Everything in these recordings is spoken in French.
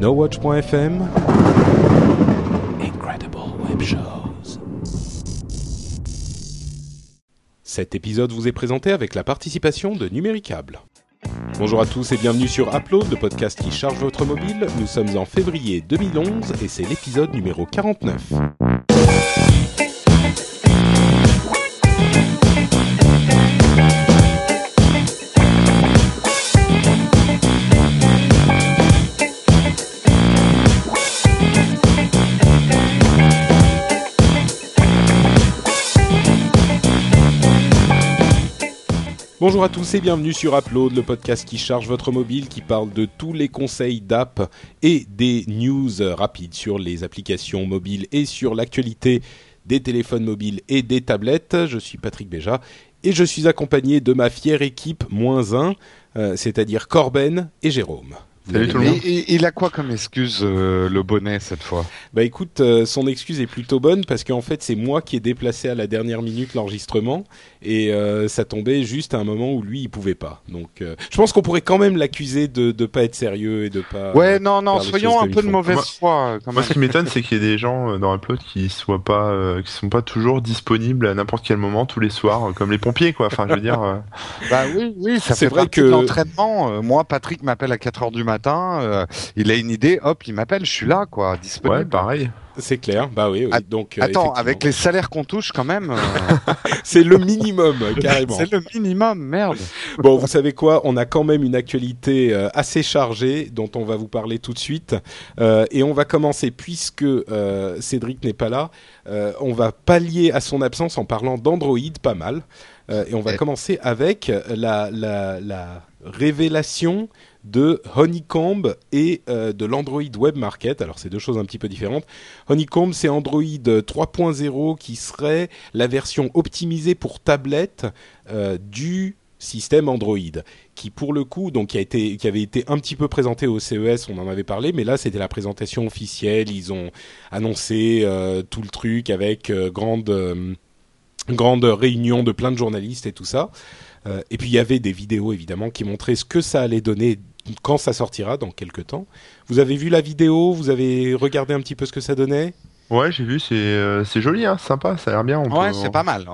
NoWatch.fm Incredible Web Shows. Cet épisode vous est présenté avec la participation de Numéricable. Bonjour à tous et bienvenue sur Upload, le podcast qui charge votre mobile. Nous sommes en février 2011 et c'est l'épisode numéro 49. Bonjour à tous et bienvenue sur Upload, le podcast qui charge votre mobile, qui parle de tous les conseils d'app et des news rapides sur les applications mobiles et sur l'actualité des téléphones mobiles et des tablettes. Je suis Patrick Béja et je suis accompagné de ma fière équipe moins 1, euh, c'est-à-dire Corben et Jérôme. Salut tout le monde. Et, il a quoi comme excuse euh, le bonnet cette fois? Bah écoute, euh, son excuse est plutôt bonne parce qu'en fait c'est moi qui ai déplacé à la dernière minute l'enregistrement et euh, ça tombait juste à un moment où lui il pouvait pas. Donc je pense qu'on pourrait quand même l'accuser de de pas être sérieux et de pas. Ouais non non soyons un peu de mauvaise foi. Moi ce qui m'étonne c'est qu'il y ait des gens dans Upload qui soient pas qui sont pas toujours disponibles à n'importe quel moment tous les soirs comme les pompiers quoi. Enfin je veux dire. bah oui oui ça fait vrai que l'entraînement. moi Patrick m'appelle à 4 heures du matin euh, il a une idée, hop, il m'appelle, je suis là, quoi, disponible. Ouais, pareil. C'est clair, bah oui. oui. Donc, euh, attends, avec les salaires qu'on touche quand même. Euh, c'est le minimum, carrément. C'est le minimum, merde. Bon, vous savez quoi On a quand même une actualité assez chargée dont on va vous parler tout de suite, et on va commencer puisque Cédric n'est pas là. on va pallier à son absence en parlant d'Android, pas mal. et on va commencer avec la, la, la révélation de Honeycomb et euh, de l'Android Web Market. Alors c'est deux choses un petit peu différentes. Honeycomb c'est Android 3.0 qui serait la version optimisée pour tablette euh, du système Android qui pour le coup donc qui a été qui avait été un petit peu présenté au CES on en avait parlé mais là c'était la présentation officielle ils ont annoncé euh, tout le truc avec grande grande réunion de plein de journalistes et tout ça et puis il y avait des vidéos évidemment qui montraient ce que ça allait donner quand ça sortira dans quelques temps. Vous avez vu la vidéo? Vous avez regardé un petit peu ce que ça donnait? Ouais, j'ai vu, c'est euh, c'est joli, hein, sympa, ça a l'air bien. ouais, c'est pas mal.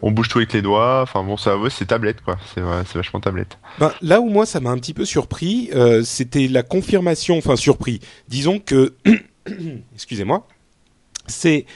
On... bouge tout avec les doigts, enfin bon, ça, ouais, c'est tablette quoi, c'est vachement tablette. Ben, là où moi ça m'a un petit peu surpris, euh, c'était la confirmation, enfin surpris. Disons que, excusez-moi, c'est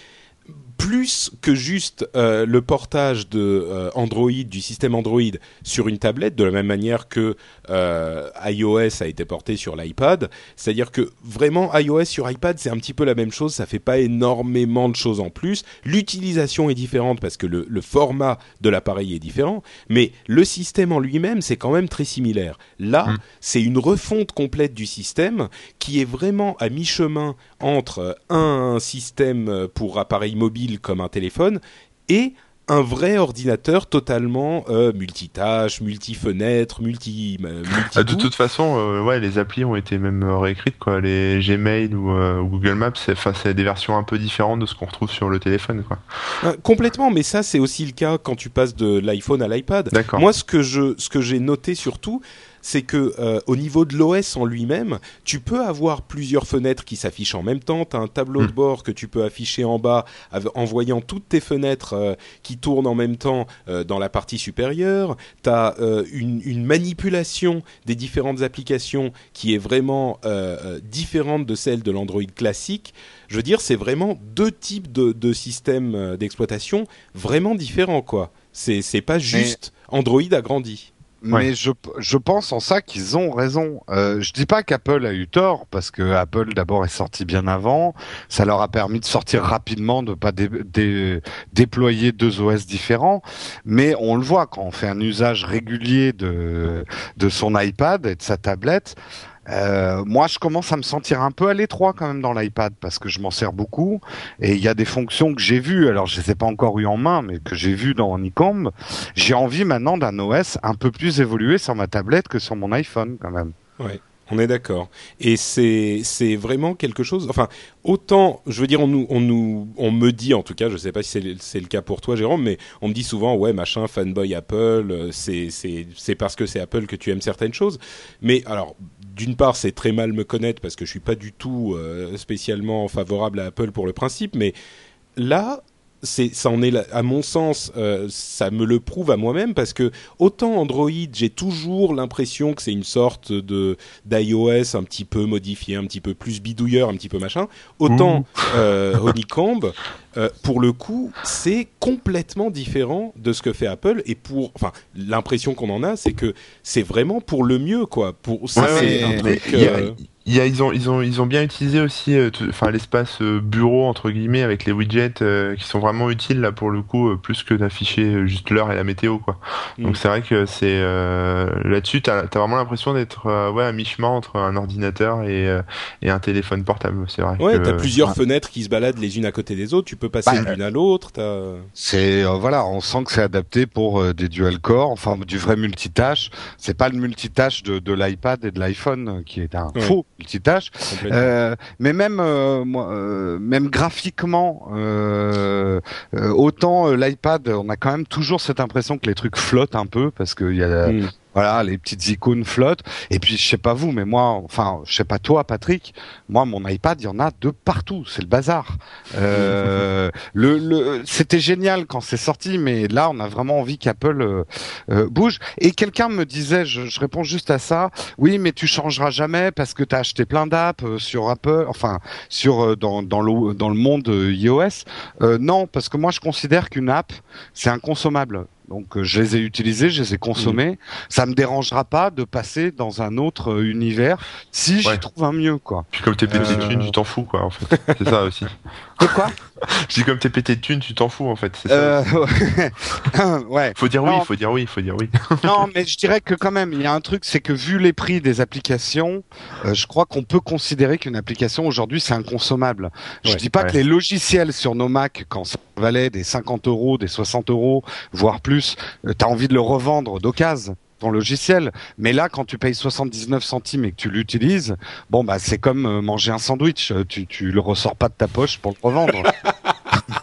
plus que juste euh, le portage de euh, Android du système Android sur une tablette, de la même manière que euh, iOS a été porté sur l'iPad, c'est-à-dire que vraiment iOS sur iPad c'est un petit peu la même chose, ça fait pas énormément de choses en plus. L'utilisation est différente parce que le, le format de l'appareil est différent, mais le système en lui-même c'est quand même très similaire. Là, mmh. c'est une refonte complète du système qui est vraiment à mi-chemin entre un système pour appareil mobile comme un téléphone et un vrai ordinateur totalement euh, multitâche, multi-fenêtre, multi, euh, ah, de toute façon, euh, ouais, les applis ont été même réécrites quoi. Les Gmail ou, Google Maps, c'est des versions un peu différentes de ce qu'on retrouve sur le téléphone quoi. complètement, mais ça c'est aussi le cas quand tu passes de l'iPhone à l'iPad. Moi, ce que je, ce que j'ai noté surtout, c'est que euh, au niveau de l'OS en lui-même, tu peux avoir plusieurs fenêtres qui s'affichent en même temps. Tu as un tableau de hmm. bord que tu peux afficher en bas en voyant toutes tes fenêtres euh, qui tournent en même temps euh, dans la partie supérieure. Tu as une, une, manipulation des différentes applications qui est vraiment différente de celle de l'Android classique. Je veux dire, c'est vraiment deux types de, de systèmes d'exploitation vraiment différents, quoi. C'est pas juste Android agrandi. Mais je, je pense en ça qu'ils ont raison. Euh, je dis pas qu'Apple a eu tort parce que Apple d'abord est sorti bien avant. Ça leur a permis de sortir rapidement, de pas déployer deux OS différents. Mais on le voit quand on fait un usage régulier de de son iPad et de sa tablette. Euh, moi, je commence à me sentir un peu à l'étroit quand même dans l'iPad parce que je m'en sers beaucoup et il y a des fonctions que j'ai vues. Alors, je les ai pas encore eu en main, mais que j'ai vues dans Honeycomb. J'ai envie maintenant d'un OS un peu plus évolué sur ma tablette que sur mon iPhone quand même. On est d'accord. Et c'est vraiment quelque chose. Enfin, autant, je veux dire, on nous on nous on me dit en tout cas, je sais pas si c'est le cas pour toi, Jérôme, mais on me dit souvent, ouais, machin, fanboy Apple, euh, c'est parce que c'est Apple que tu aimes certaines choses. Mais alors, d'une part, c'est très mal me connaître parce que je suis pas du tout euh, spécialement favorable à Apple pour le principe, mais là, c'est ça en est là- à mon sens euh, ça me le prouve à moi-même parce que autant Android j'ai toujours l'impression que c'est une sorte de d'iOS un petit peu modifié un petit peu plus bidouilleur un petit peu machin autant euh, Honeycomb euh, pour le coup c'est complètement différent de ce que fait Apple et pour enfin l'impression qu'on en a c'est que c'est vraiment pour le mieux quoi. Pour Ouais, ouais, c'est un truc il y a- ils ont, ils ont, ils ont bien utilisé aussi, euh, tout- enfin l'espace euh, bureau entre guillemets avec les widgets euh, qui sont vraiment utiles là pour le coup, euh, plus que d'afficher euh, juste l'heure et la météo quoi. Mm. Donc c'est vrai que c'est euh, là-dessus, t'as as vraiment l'impression d'être euh, ouais à mi-chemin entre un ordinateur et, euh, et un téléphone portable. C'est vrai. ouais que, t'as plusieurs ouais. fenêtres qui se baladent les unes à côté des autres tu peux passer Bah, d'une à l'autre t'as C'est euh, voilà, on sent que c'est adapté pour euh, des dual core, enfin du vrai multitâche. C'est pas le multitâche de, de l'iPad et de l'iPhone qui est un Ouais. faux multitâche. Euh, mais même euh, moi, euh, même graphiquement, euh, euh, autant l'iPad, on a quand même toujours cette impression que les trucs flottent un peu parce qu'il y a Mm. Voilà les petites icônes flottent. Et puis je sais pas vous, mais moi, enfin je sais pas toi, Patrick, moi mon iPad, il y en a de partout, c'est le bazar. Euh, le, le c'était génial quand c'est sorti, mais là on a vraiment envie qu'Apple euh, euh, bouge. Et quelqu'un me disait, je, je réponds juste à ça, oui, mais tu changeras jamais parce que tu as acheté plein d'apps euh, sur Apple, enfin sur euh, dans dans le dans le monde iOS. Euh, non, parce que moi je considère qu'une app c'est un consommable. Donc euh, je les ai utilisés, je les ai consommés. Ça me dérangera pas de passer dans un autre euh, univers si j'y Ouais. trouve un mieux, quoi. Puis comme t'es Euh. tu t'en fous quoi en fait. C'est ça aussi. De quoi? Je dis comme t'es pété de thunes, tu t'en fous en fait. Ça. euh, Ouais. Faut dire oui, non. faut dire oui, faut dire oui. Non, mais je dirais que quand même, il y a un truc, c'est que vu les prix des applications, euh, je crois qu'on peut considérer qu'une application aujourd'hui c'est inconsommable. Je Ouais, dis pas ouais. que les logiciels sur nos Mac, quand ça valait des 50 euros, des 60 euros, voire plus, euh, t'as envie de le revendre d'occasion ton logiciel. Mais là, quand tu payes 79 centimes et que tu l'utilises, bon bah c'est comme euh, manger un sandwich. Tu tu le ressors pas de ta poche pour le revendre.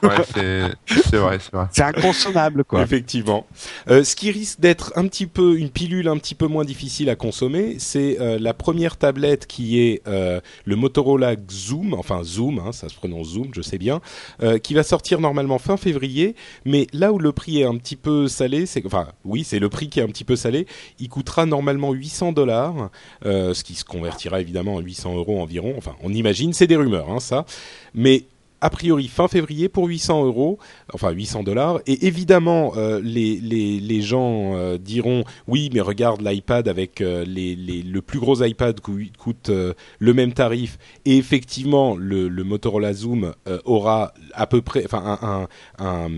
Ouais, c'est vrai, c'est vrai. c'est inconsommable quoi. Effectivement. Euh, ce qui risque d'être un petit peu une pilule un petit peu moins difficile à consommer, c'est euh, la première tablette qui est euh, le Motorola Zoom, enfin Zoom, hein, ça se prononce Zoom, je sais bien, euh, qui va sortir normalement fin février. Mais là où le prix est un petit peu salé, c'est enfin oui, c'est le prix qui est un petit peu salé. Il coûtera normalement 800 dollars, euh, ce qui se convertira évidemment à 800 euros environ. Enfin, on imagine, c'est des rumeurs, hein, ça. Mais a priori fin février pour 800 euros, enfin 800 dollars. Et évidemment, euh, les, les, les gens euh, diront oui, mais regarde l'iPad avec euh, les, les, le plus gros iPad coûte le même tarif. Et effectivement, le, Motorola Zoom aura à peu près, enfin un, un,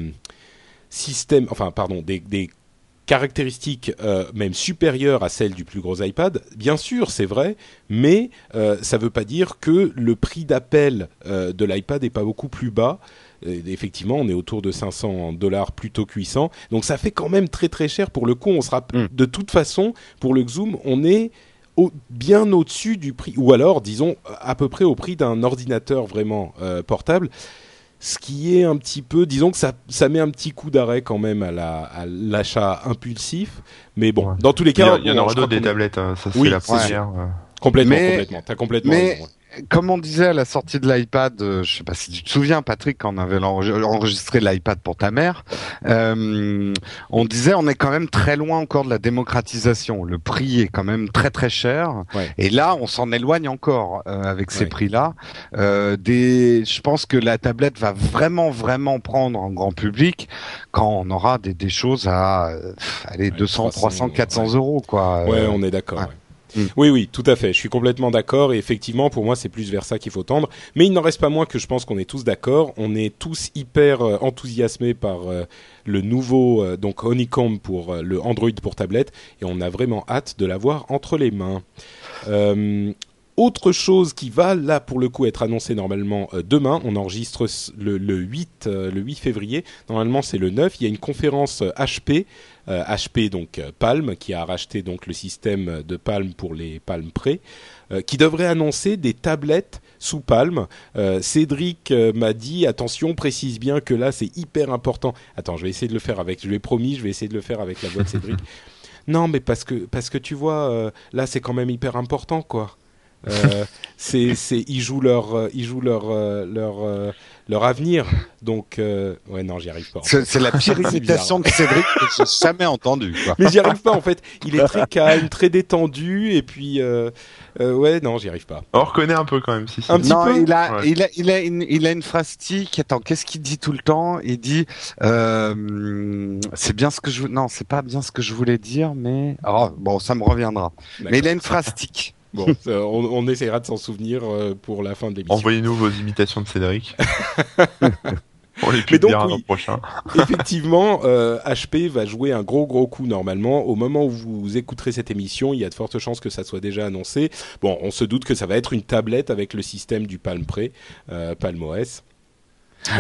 système, enfin pardon, des caractéristiques euh, même supérieures à celles du plus gros iPad. Bien sûr, c'est vrai, mais euh, ça ne veut pas dire que le prix d'appel euh, de l'iPad est pas beaucoup plus bas. Effectivement, on est autour de 500 dollars plutôt 800. Donc ça fait quand même très très cher pour le coup. On se rappelle, Mm. de toute façon, pour le Zoom, on est au- bien au-dessus du prix, ou alors, disons, à peu près au prix d'un ordinateur vraiment portable. Ce qui est un petit peu, disons que ça, ça met un petit coup d'arrêt quand même à la- à l'achat impulsif. Mais bon, Ouais. dans tous les Il y, cas, il y en aura d'autres des tablettes, hein, ça c'est Oui, la première. Complètement, Mais- complètement. T'as complètement mais- raison. ouais. Comme on disait à la sortie de l'iPad, euh, je sais pas si tu te souviens, Patrick, quand on avait enregistré l'iPad pour ta mère, euh, on disait on est quand même très loin encore de la démocratisation. Le prix est quand même très très cher, Ouais. et là on s'en éloigne encore euh, avec ces Ouais. prix-là. Euh, des, je pense que la tablette va vraiment vraiment prendre en grand public quand on aura des, des choses à Ouais, 200, 300, 300, 400 ouais. euros quoi. Ouais, on est d'accord. Mm. Oui, oui, tout à fait. Je suis complètement d'accord. Et effectivement, pour moi, c'est plus vers ça qu'il faut tendre. Mais il n'en reste pas moins que je pense qu'on est tous d'accord. On est tous hyper euh, enthousiasmés par euh, le nouveau euh, donc Honeycomb pour le Android pour tablette, et on a vraiment hâte de l'avoir entre les mains. Autre chose qui va là pour le coup être annoncée normalement demain, on enregistre le, le 8 le 8 février. Normalement c'est le 9. Il y a une conférence HP, HP donc Palm qui a racheté donc le système de Palm pour les Palm Pre, qui devrait annoncer des tablettes sous Palm. Cédric m'a dit attention, précise bien que là c'est hyper important. Attends, je vais essayer de le faire avec. Je lui ai promis, je vais essayer de le faire avec la voix de Cédric. non, mais parce que parce que tu vois, là c'est quand même hyper important quoi. Euh, c'est, c'est, ils jouent leur, euh, ils jouent leur, euh, leur, leur avenir. Donc, ouais, non, j'y arrive pas. C'est, la pire imitation de Cédric que j'ai jamais entendu. Mais j'y arrive pas en fait. Il est très calme, très détendu, et puis, ouais, non, j'y arrive pas. On reconnaît un peu quand même. Si, Un petit non, peu. Il a, il a, il a une, il a une phrase tique. Attends, qu'est-ce qu'il dit tout le temps? Il dit, c'est bien ce que je, non, c'est pas bien ce que je voulais dire, mais, oh, bon, ça me reviendra. Mais il a une phrase tique. Bon, on, essaiera de s'en souvenir euh, pour la fin de l'émission. Envoyez-nous vos imitations de Cédric. on les publiera donc, prochain. effectivement, HP euh, va jouer un gros gros coup normalement. Au moment où vous écouterez cette émission, il y a de fortes chances que ça soit déjà annoncé. Bon, on se doute que ça va être une tablette avec le système du Palm Pre, euh, Palm OS.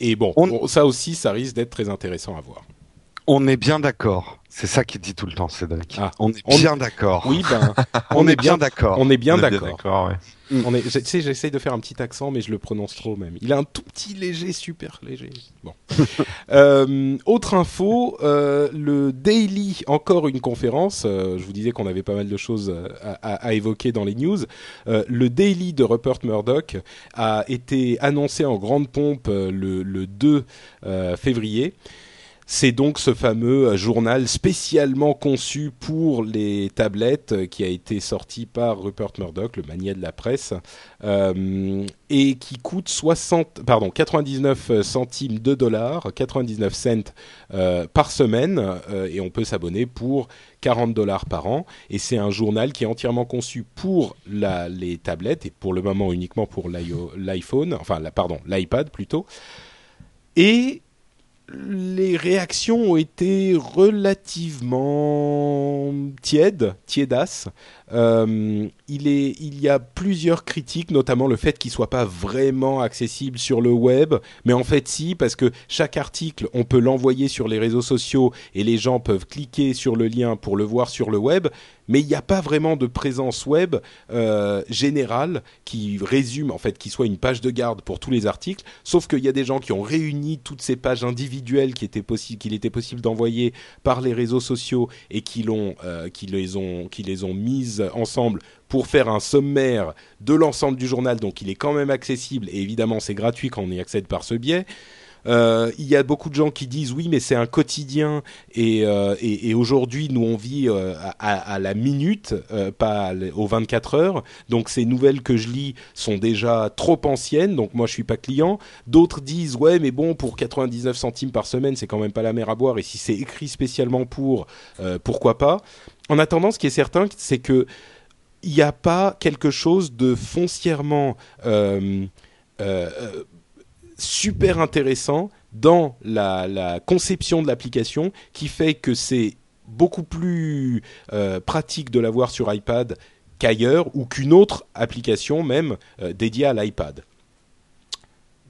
et bon, ça aussi, ça risque d'être très intéressant à voir. On est bien d'accord. C'est ça qu'il dit tout le temps, Cédric. Ah. On est bien d'accord. Oui, ben, on, est, bien d'accord. On est bien d'accord. Ouais. Mm. On est, tu sais, j'essaye de faire un petit accent, mais je le prononce trop même. Il a un tout petit léger, super léger. Bon. euh, autre info, euh, le Daily, encore une conférence. Euh, je vous disais qu'on avait pas mal de choses à, à, à évoquer dans les news. Euh, le Daily de Rupert Murdoch a été annoncé en grande pompe euh, le, le 2 février. C'est donc ce fameux euh, journal spécialement conçu pour les tablettes euh, qui a été sorti par Rupert Murdoch, le mania de la presse, euh, et qui coûte 60, pardon, 99 centimes de dollars, 99 cents par semaine, et on peut s'abonner pour 40 dollars par an. Et c'est un journal qui est entièrement conçu pour les tablettes et pour le moment uniquement pour l'iPhone, enfin, la, pardon, l'iPad plutôt. Et les réactions ont été relativement tièdes, tiédasses. Euh, il, y a plusieurs critiques, notamment le fait qu'il soit pas vraiment accessible sur le web, mais en fait si, parce que chaque article, on peut l'envoyer sur les réseaux sociaux et les gens peuvent cliquer sur le lien pour le voir sur le web, mais il n'y a pas vraiment de présence web euh, générale qui résume, en fait, qui soit une page de garde pour tous les articles, sauf qu'il y a des gens qui ont réuni toutes ces pages individuelles qui étaient possible, qu'il était possible d'envoyer par les réseaux sociaux et qui euh, les ont mises ensemble pour faire un sommaire de l'ensemble du journal, donc il est quand même accessible, et évidemment c'est gratuit quand on y accède par ce biais. Euh, il y a beaucoup de gens qui disent oui, mais c'est un quotidien et, euh, et, aujourd'hui nous on vit euh, à, la minute, pas aux 24 heures. Donc ces nouvelles que je lis sont déjà trop anciennes, donc moi je suis pas client. D'autres disent ouais, mais bon pour 99 centimes par semaine, c'est quand même pas la mer à boire et si c'est écrit spécialement pour, pourquoi pas? En attendant, ce qui est certain, c'est que il n'y a pas quelque chose de foncièrement euh, euh, super intéressant dans la, conception de l'application qui fait que c'est beaucoup plus euh, pratique de l'avoir sur iPad qu'ailleurs ou qu'une autre application même dédiée à l'iPad.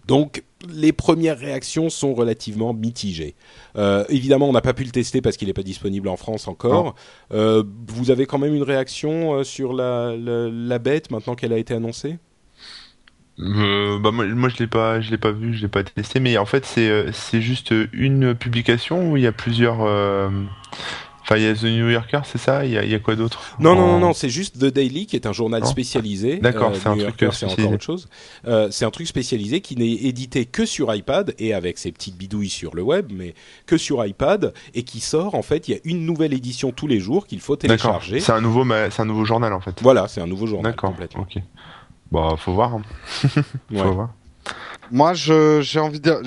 Donc les premières réactions sont relativement mitigées. Euh, évidemment, on n'a pas pu le tester parce qu'il n'est pas disponible en France encore. Euh, vous avez quand même une réaction euh, sur la, la, la bête maintenant qu'elle a été annoncée? Euh, bah moi, je l'ai pas je l'ai pas vu je l'ai pas testé mais en fait c'est c'est juste une publication où il y a plusieurs Enfin, il y a The New Yorker, c'est ça? Il y a, y a, quoi d'autre? Non, non, non, non, c'est juste The Daily, qui est un journal spécialisé. D'accord, euh, c'est un truc c'est encore autre chose. Euh, c'est un truc spécialisé qui n'est édité que sur iPad et avec ses petites bidouilles sur le web, mais que sur iPad et qui sort. En fait, il y a une nouvelle édition tous les jours qu'il faut télécharger. C'est un nouveau, c'est un nouveau journal en fait. Voilà, c'est un nouveau journal. D'accord. Ok. Bah, faut voir. Hein. faut ouais. voir. Moi, j'ai envie de,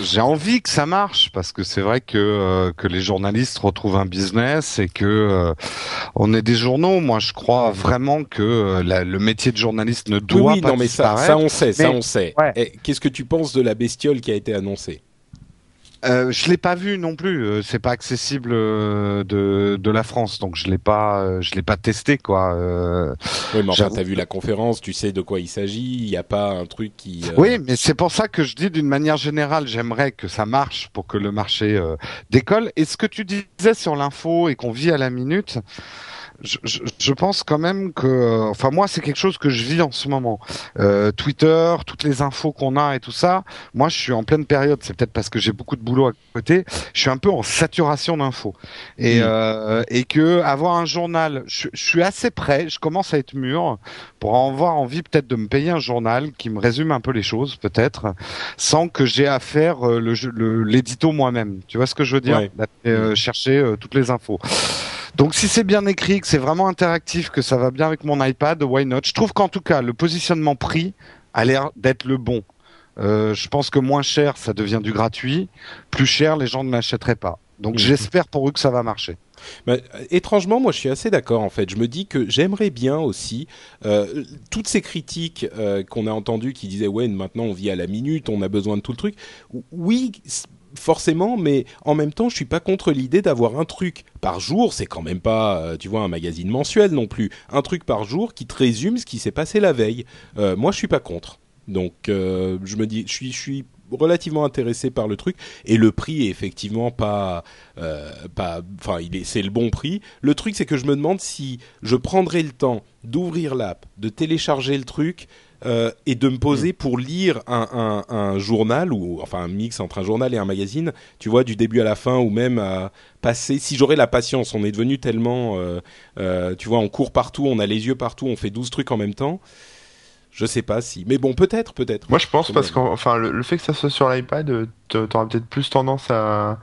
j'ai envie que ça marche parce que c'est vrai que euh, que les journalistes retrouvent un business et que euh, on est des journaux. Moi, je crois vraiment que euh, la, le métier de journaliste ne doit oui, oui, pas non, mais disparaître. Ça, ça on sait, mais, ça on sait. Ouais. Qu'est-ce que tu penses de la bestiole qui a été annoncée? Euh, je l'ai pas vu non plus. Euh, c'est pas accessible euh, de, de la France, donc je l'ai pas, euh, je l'ai pas testé quoi. Euh, Oui, mais enfin, t'as vu la conférence, tu sais de quoi il s'agit. Il n'y a pas un truc qui. Oui, mais c'est pour ça que je dis d'une manière générale, j'aimerais que ça marche pour que le marché euh, décolle. Et ce que tu disais sur l'info et qu'on vit à la minute, je, je, je pense quand même que, enfin moi, c'est quelque chose que je vis en ce moment. Euh, Twitter, toutes les infos qu'on a et tout ça. Moi, je suis en pleine période. C'est peut-être parce que j'ai beaucoup de boulot à côté. Je suis un peu en saturation d'infos et Mm. euh, et que avoir un journal, je, je suis assez prêt. Je commence à être mûr pour avoir envie peut-être de me payer un journal qui me résume un peu les choses, peut-être, sans que j'ai à faire euh, le l'édito moi-même. Tu vois ce que je veux dire? Ouais. Euh, chercher euh, toutes les infos. Donc si c'est bien écrit, que c'est vraiment interactif, que ça va bien avec mon iPad, why not? Je trouve qu'en tout cas, le positionnement prix a l'air d'être le bon. Euh, je pense que moins cher, ça devient du gratuit. Plus cher, les gens ne l'achèteraient pas. Donc Mhm. j'espère pour eux que ça va marcher. Bah, étrangement, moi, je suis assez d'accord. En fait, je me dis que j'aimerais bien aussi euh, toutes ces critiques euh, qu'on a entendues qui disaient ouais, maintenant on vit à la minute, on a besoin de tout le truc. Oui. Forcément, mais en même temps, je suis pas contre l'idée d'avoir un truc par jour. C'est quand même pas, euh, tu vois, un magazine mensuel non plus. Un truc par jour qui te résume ce qui s'est passé la veille. Euh, moi, je suis pas contre. Donc, euh, je me dis, je suis, je suis relativement intéressé par le truc et le prix est effectivement pas, pas, enfin, c'est le bon prix. Le truc, c'est que je me demande si je prendrais le temps d'ouvrir l'app, de télécharger le truc. Euh, et de me poser pour lire un, un, un journal ou enfin un mix entre un journal et un magazine, tu vois, du début à la fin ou même à passer. Si j'aurais la patience, on est devenu tellement, euh, euh, tu vois, on court partout, on a les yeux partout, on fait 12 trucs en même temps. Je sais pas si, mais bon, peut-être, peut-être. Moi, je pense parce on- qu'en enfin le, le fait que ça soit sur l'iPad, t'a- t'auras peut-être plus tendance à,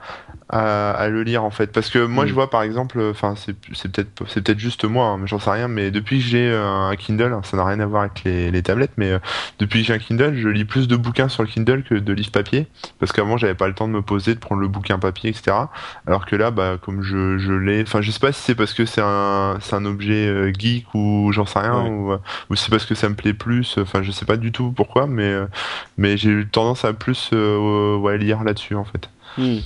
à à le lire en fait. Parce que moi, Mm. je vois par exemple, enfin c'est c'est peut-être c'est peut-être juste moi, hein, mais j'en sais rien. Mais depuis que j'ai euh, un Kindle, hein, ça n'a rien à voir avec les, les tablettes, mais euh, depuis que j'ai un Kindle, je lis plus de bouquins sur le Kindle que de livres papier. Parce qu'avant, j'avais pas le temps de me poser, de prendre le bouquin papier, etc. Alors que là, bah comme je je l'ai, enfin je sais pas si c'est parce que c'est un c'est un objet euh, geek ou j'en sais rien Ouais. ou euh, ou c'est parce que ça me plaît plus. Enfin, je sais pas du tout pourquoi, mais mais j'ai eu tendance à plus euh, ouais, lire là-dessus en fait. Hmm.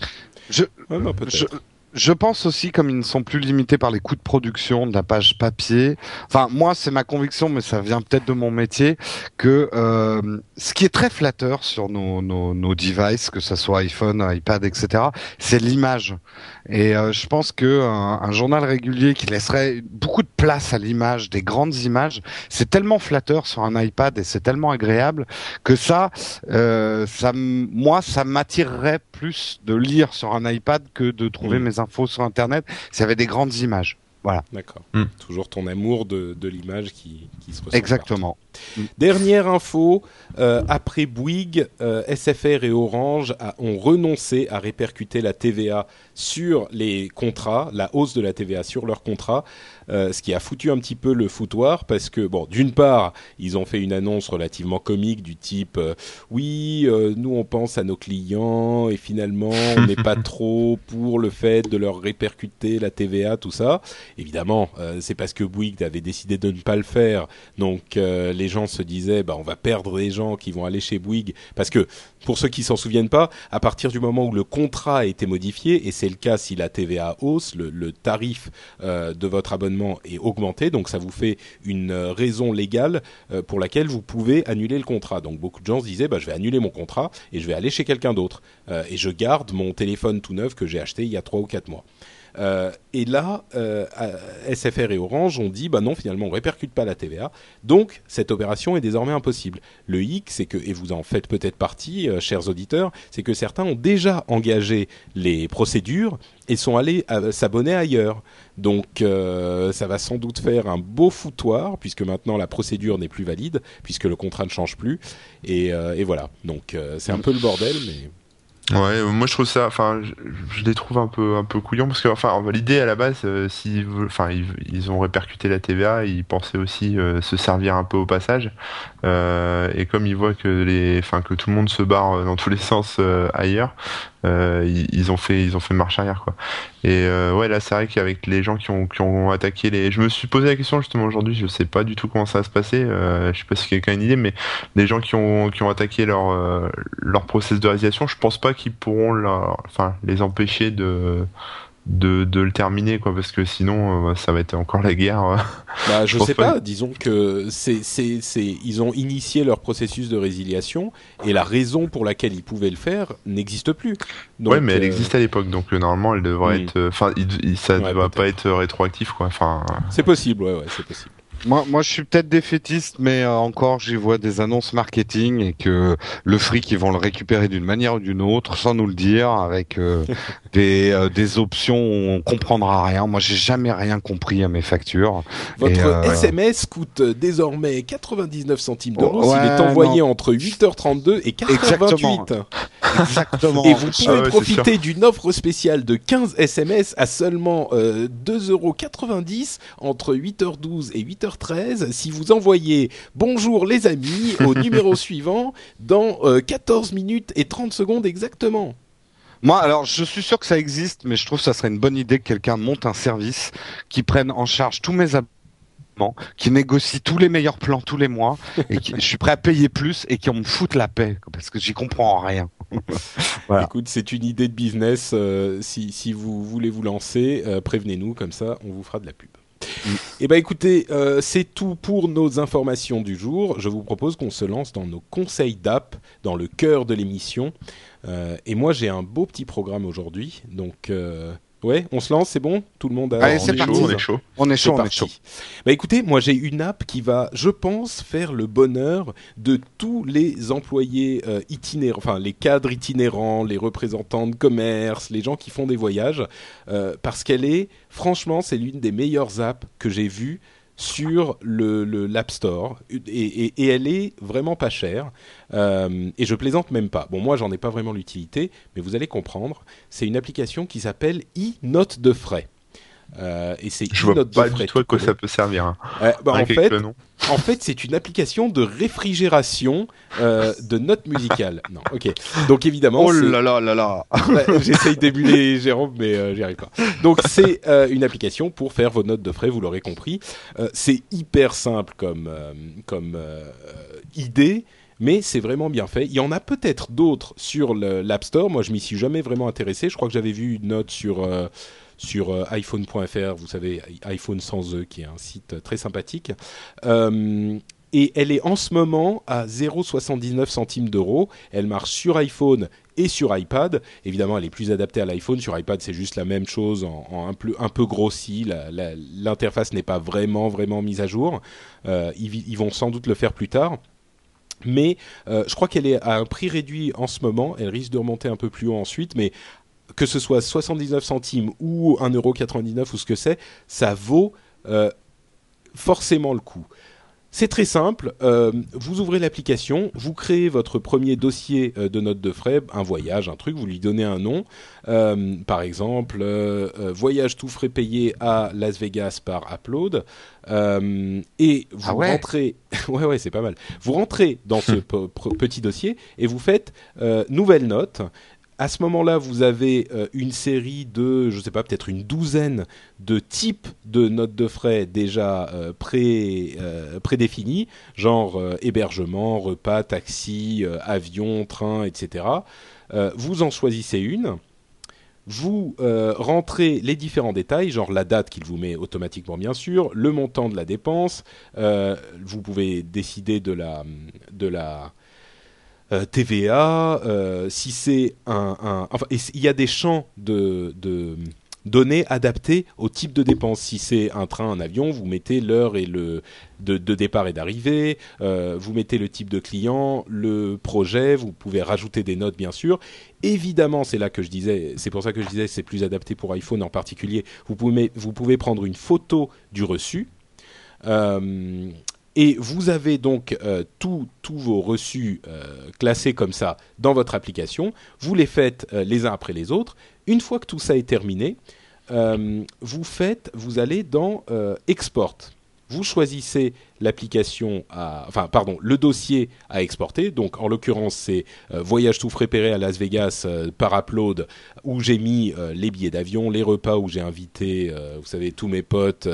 Je- Ouais, bah. Je, je pense aussi, comme ils ne sont plus limités par les coûts de production de la page papier, enfin moi c'est ma conviction, mais ça vient peut-être de mon métier, que euh, ce qui est très flatteur sur nos, nos, nos devices, que ce soit iPhone, iPad, etc., c'est l'image. Et euh, je pense que un, un journal régulier qui laisserait beaucoup de place à l'image, des grandes images, c'est tellement flatteur sur un iPad et c'est tellement agréable que ça, euh, ça, moi, ça m'attirerait plus de lire sur un iPad que de trouver Mm. mes infos sur Internet y avait des grandes images. D'accord. Hmm. Toujours ton amour de, de l'image qui, qui se ressent. Exactement. Dernière info, euh, après Bouygues, euh, SFR et Orange a- ont renoncé à répercuter la TVA sur les contrats, la hausse de la TVA sur leurs contrats, euh, ce qui a foutu un petit peu le foutoir parce que, bon, d'une part, ils ont fait une annonce relativement comique du type euh, oui, euh, nous on pense à nos clients et finalement on n'est pas trop pour le fait de leur répercuter la TVA, tout ça. Évidemment, c'est parce que Bouygues avait décidé de ne pas le faire donc les gens se disaient bah on va perdre des gens qui vont aller chez Bouygues parce que pour ceux qui s'en souviennent pas, à partir du moment où le contrat a été modifié et c'est le cas si la TVA hausse, le, le tarif de votre abonnement est augmenté, donc ça vous fait une euh, raison légale euh, pour laquelle vous pouvez annuler le contrat. Donc beaucoup de gens se disaient bah je vais annuler mon contrat et je vais aller chez quelqu'un d'autre Euh, et je garde mon téléphone tout neuf que j'ai acheté il y a trois ou quatre mois. Euh, et là, euh, SFR et Orange ont dit, bah non, finalement, on répercute pas la TVA, donc cette opération est désormais impossible. Le hic, c'est que, et vous en faites peut-être partie, euh, chers auditeurs, c'est que certains ont déjà engagé les procédures et sont allés s'abonner ailleurs. Donc, ça va sans doute faire un beau foutoir, puisque maintenant la procédure n'est plus valide, puisque le contrat ne change plus. Et, et voilà. Donc, c'est un peu le bordel, mais. Ouais, euh, moi je trouve ça, enfin, je, je les trouve un peu un peu couillons parce que, enfin, l'idée à la base, euh, veulent- enfin, ils, ils ont répercuté la TVA, ils pensaient aussi euh, se servir un peu au passage, Euh, et comme ils voient que les, enfin, que tout le monde se barre euh, dans tous les sens euh, ailleurs, ils, ils ont fait ils ont fait marche arrière quoi. Et euh, ouais, là, c'est vrai qu'avec les gens qui ont, qui ont attaqué les. Je me suis posé la question justement aujourd'hui, je sais pas du tout comment ça va se passer, euh, je sais pas si quelqu'un a une idée, mais les gens qui ont, qui ont attaqué leur, euh, leur process de résiliation, je pense pas qu'ils pourront leur, enfin, les empêcher de, de, de le terminer quoi parce que sinon euh, ça va être encore la guerre euh. bah, je, sais pas. disons que c'est c'est c'est ils ont initié leur processus de résiliation et la raison pour laquelle ils pouvaient le faire n'existe plus donc, ouais mais elle euh... existe à l'époque donc normalement elle devrait hmm. être enfin ça ne ouais, va pas être rétroactif quoi enfin c'est possible ouais ouais c'est possible moi, moi, je suis peut-être défaitiste, mais euh, encore, j'y vois des annonces marketing et que le fric, ils vont le récupérer d'une manière ou d'une autre, sans nous le dire, avec euh, des, euh, des options où on comprendra rien. Moi, j'ai jamais rien compris à mes factures. Votre SMS coûte désormais 99 centimes d'euros ouais, s'il est envoyé non. entre 8h32 et 4h28. Exactement. Exactement. Et vous pouvez ah ouais, profiter d'une offre spéciale de 15 SMS à seulement 2,90€ entre 8h12 et 8h 13 si vous envoyez bonjour les amis au numéro suivant dans euh, 14 minutes et 30 secondes exactement. Moi, alors, je suis sûr que ça existe, mais je trouve que ça serait une bonne idée que quelqu'un monte un service qui prenne en charge tous mes qui négocie tous les meilleurs plans tous les mois, et qui, je suis prêt à payer plus et qui me foute la paix, parce que j'y comprends rien. voilà. Écoute, c'est une idée de business. Euh, si, si, vous voulez vous lancer, euh, prévenez-nous, comme ça, on vous fera de la pub. Mm. Eh ben écoutez, euh, c'est tout pour nos informations du jour. Je vous propose qu'on se lance dans nos conseils d'app, dans le cœur de l'émission. Euh, et moi, j'ai un beau petit programme aujourd'hui, donc euh, Ouais, on se lance, c'est bon? Tout le monde a... Allez, c'est parti. on est chaud. On est chaud, on est chaud. Bah écoutez, moi j'ai une app qui va, je pense, faire le bonheur de tous les employés euh, itinérants, enfin les cadres itinérants, les représentants de commerce, les gens qui font des voyages, euh, parce qu'elle est, franchement, c'est l'une des meilleures apps que j'ai vues sur le, le l'App Store et, elle est vraiment pas chère euh, et je plaisante même pas. Bon moi j'en ai pas vraiment l'utilité mais vous allez comprendre. C'est une application qui s'appelle e-note de frais. Euh, et c'est je vois pas du tout à quoi ça peut servir. Hein. Euh, bah, en, fait, en fait, c'est une application de réfrigération euh, de notes musicales. non, ok. Donc évidemment, oh là là là là. ouais, J'essaye d'émuler Jérôme, mais euh, j'y arrive pas. Donc c'est une application pour faire vos notes de frais. Vous l'aurez compris. C'est hyper simple comme comme idée mais c'est vraiment bien fait. Il y en a peut-être d'autres sur l'App Store. Moi, je m'y suis jamais vraiment intéressé. Je crois que j'avais vu une note sur euh, sur euh, iPhone.fr, vous savez, iPhone sans E, qui est un site très sympathique. Euh, et elle est en ce moment à 0,79 centimes d'euros. Elle marche sur iPhone et sur iPad. Évidemment, elle est plus adaptée à l'iPhone. Sur iPad, c'est juste la même chose en, un, peu, grossi. L'interface n'est pas vraiment, vraiment mise à jour. Euh, ils, vont sans doute le faire plus tard. Mais je crois qu'elle est à un prix réduit en ce moment. Elle risque de remonter un peu plus haut ensuite. Mais que ce soit 79 centimes ou 1,99€ ou ce que c'est, ça vaut euh, forcément le coup. C'est très simple. Euh, vous ouvrez l'application, vous créez votre premier dossier euh, de notes de frais, un voyage, un truc, vous lui donnez un nom. Par exemple, voyage tout frais payé à Las Vegas par Upload. et vous ah ouais? rentrez. ouais, ouais, c'est pas mal. Vous rentrez dans ce petit dossier et vous faites nouvelle note à ce moment-là, vous avez euh, une série de, je ne sais pas, peut-être une douzaine de types de notes de frais déjà euh, pré, euh, genre euh, hébergement, repas, taxi, avion, train, etc. Vous en choisissez une. Vous rentrez les différents détails, genre la date qu'il vous met automatiquement bien sûr, le montant de la dépense. vous pouvez décider de la, de la TVA, euh, si c'est un, enfin, il y a des champs de, données adaptés au type de dépense. Si c'est un train, un avion, vous mettez l'heure et le de, départ et d'arrivée, euh, vous mettez le type de client, le projet, vous pouvez rajouter des notes bien sûr. Évidemment, c'est là que je disais, c'est pour ça que je disais c'est plus adapté pour iPhone en particulier. Vous pouvez vous pouvez prendre une photo du reçu. Euh, et vous avez donc euh, tous vos reçus euh, classés comme ça dans votre application. Vous les faites euh, les uns après les autres. Une fois que tout ça est terminé, vous allez dans Export. Vous choisissez l'application à, enfin pardon, le dossier à exporter. Donc en l'occurrence c'est euh, voyage tout frais payé à Las Vegas euh, par upload où j'ai mis euh, les billets d'avion, les repas où j'ai invité, vous savez tous mes potes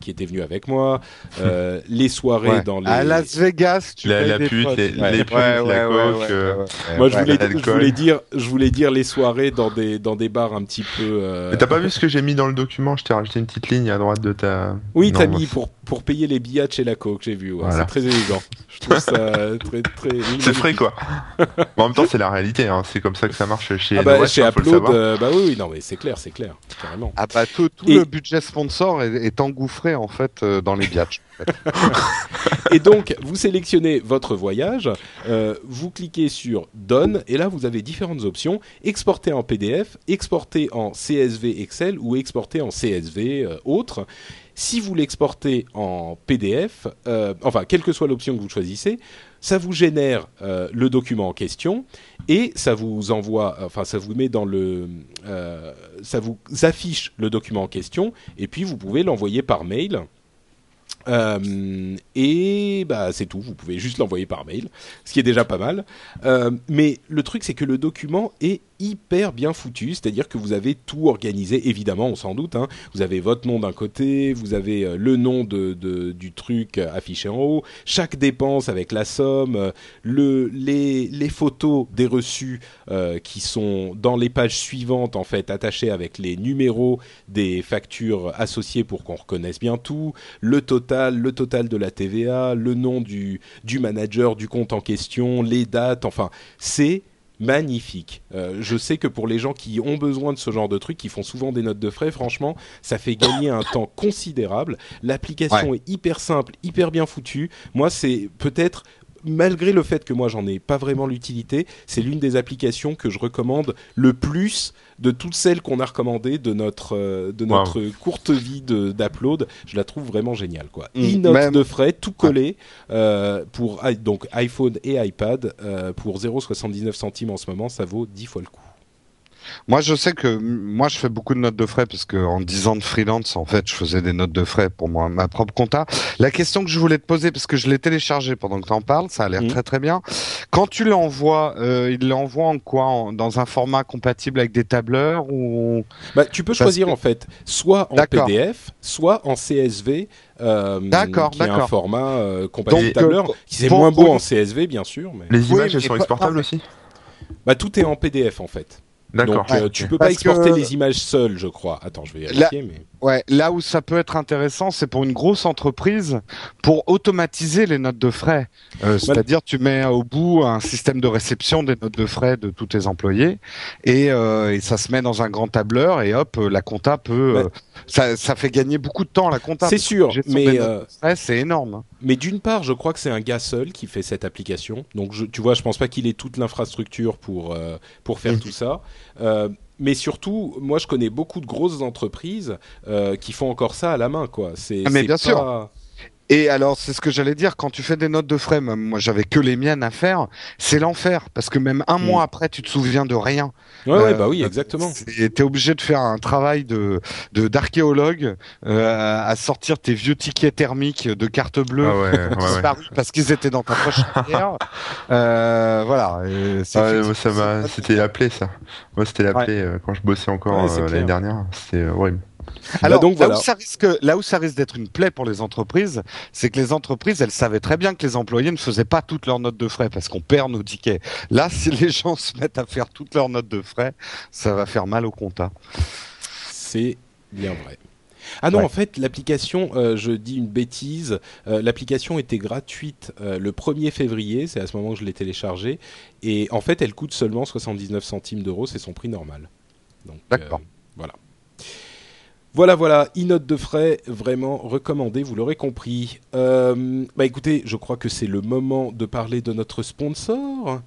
qui étaient venus avec moi, les soirées Ouais. dans les. À Las Vegas, tu La, la des pute, potes. les, Ouais. les putes, Ouais, ouais, la coke. euh. Moi je voulais, l'alcool. je voulais dire, je voulais dire les soirées dans des dans des bars un petit peu. euh, Mais t'as pas vu ce que j'ai mis dans le document? Je t'ai rajouté une petite ligne à droite de ta. Oui, t'as mis pour pour payer les billets chez la coke, j'ai vu. ouais, Voilà. C'est très élégant. Je trouve ça très très. C'est frais quoi. Mais en même temps, c'est la réalité. Hein. C'est comme ça que ça marche chez Ah bah, chez hein, Upload, euh, bah oui, oui, non mais c'est clair, c'est clair, carrément. Ah bah tout, tout Et- le budget sponsor est, est engouffré en fait euh, dans les biatchs. en fait. Et donc, vous sélectionnez votre voyage, euh, vous cliquez sur Done, et là, vous avez différentes options exporter en PDF, exporter en CSV Excel ou exporter en CSV euh, autre. Si vous l'exportez en PDF, euh, enfin, quelle que soit l'option que vous choisissez, ça vous génère euh, le document en question et ça vous envoie, enfin, ça vous met dans le, euh, ça vous affiche le document en question et puis vous pouvez l'envoyer par mail. Et bah c'est tout, vous pouvez juste l'envoyer par mail, ce qui est déjà pas mal. Mais le truc c'est que le document est hyper bien foutu, c'est-à-dire que vous avez tout organisé, évidemment on s'en doute, hein. vous avez votre nom d'un côté, vous avez euh, le nom de, du truc affiché en haut, chaque dépense avec la somme, euh, le, les, les photos des reçus euh, qui sont dans les pages suivantes en fait attachées avec les numéros des factures associées pour qu'on reconnaisse bien tout, le total, le total de la TVA, le nom du, du manager du compte en question, les dates, enfin, c'est magnifique. Euh, je sais que pour les gens qui ont besoin de ce genre de trucs, qui font souvent des notes de frais, franchement, ça fait gagner un temps considérable. L'application est hyper simple, hyper bien foutue. Moi, c'est peut-être malgré le fait que moi j'en ai pas vraiment l'utilité, c'est l'une des applications que je recommande le plus de toutes celles qu'on a recommandées de notre euh, de Wow. notre courte vie d'upload. Je la trouve vraiment géniale quoi. Mm, même- de frais, tout collé euh, pour donc iPhone et iPad euh, pour 0,79 centimes en ce moment, ça vaut 10 fois le coup. Moi, je sais que moi, je fais beaucoup de notes de frais parce que en 10 ans de freelance, en fait, je faisais des notes de frais pour moi, ma propre compta. La question que je voulais te poser, parce que je l'ai téléchargé pendant que tu en parles, ça a l'air Mhm. très très bien. Quand tu l'envoies, euh, il l'envoie en quoi? En- Dans un format compatible avec des tableurs ou? Bah, tu peux Parce choisir que- en fait soit en D'accord. PDF, soit en CSV, euh, D'accord, qui est un d'accord. format euh, compatible Donc, tableur. euh, qui c'est moins beau en CSV bien sûr, mais Les Oui, images, elles sont exportables aussi? Bah tout est en PDF en fait. D'accord. Donc euh, Ouais, tu peux pas exporter que- les images seules, je crois. Attends, je vais Là- vérifier, mais Ouais, là où ça peut être intéressant, c'est pour une grosse entreprise pour automatiser les notes de frais. Euh, C'est-à-dire, tu mets au bout un système de réception des notes de frais de tous tes employés et, euh, et ça se met dans un grand tableur et hop, la compta peut. euh, ça, ça fait gagner beaucoup de temps la compta. c'est sûr. Mais euh, c'est énorme. Mais d'une part, je crois que c'est un gars seul qui fait cette application. Donc, je, tu vois, je pense pas qu'il ait toute l'infrastructure pour euh, pour faire tout ça. Euh, mais surtout, moi, je connais beaucoup de grosses entreprises euh, qui font encore ça à la main, quoi. C'est Ah, mais bien pas- sûr. Et alors, c'est ce que j'allais dire, quand tu fais des notes de frais, même moi j'avais que les miennes à faire, c'est l'enfer, parce que même un Mm. mois après, tu te souviens de rien. Ouais, ouais, Euh, bah oui, exactement. Et t'es obligé de faire un travail de de- d'archéologue euh, à sortir tes vieux tickets thermiques de carte bleue Ah ouais, disparus parce qu'ils étaient dans ta poche arrière. Euh, voilà. c'était la plaie ça. Moi c'était la plaie euh, quand je bossais encore euh, l'année dernière. C'était euh, horrible. Alors, donc, là, voilà. où ça risque, là où ça risque d'être une plaie pour les entreprises, c'est que les entreprises, elles savaient très bien que les employés ne faisaient pas toutes leurs notes de frais parce qu'on perd nos tickets. Là, si les gens se mettent à faire toutes leurs notes de frais, ça va faire mal au compta. C'est bien vrai. Ah non, Ouais. en fait, l'application, euh, je dis une bêtise, euh, l'application était gratuite euh, le 1er février, c'est à ce moment que je l'ai téléchargée, et en fait, elle coûte seulement 79 centimes d'euros, c'est son prix normal. Donc, D'accord. euh, voilà. Voilà, voilà, e-note de frais, vraiment recommandé, vous l'aurez compris. Euh, bah écoutez, je crois que c'est le moment de parler de notre sponsor.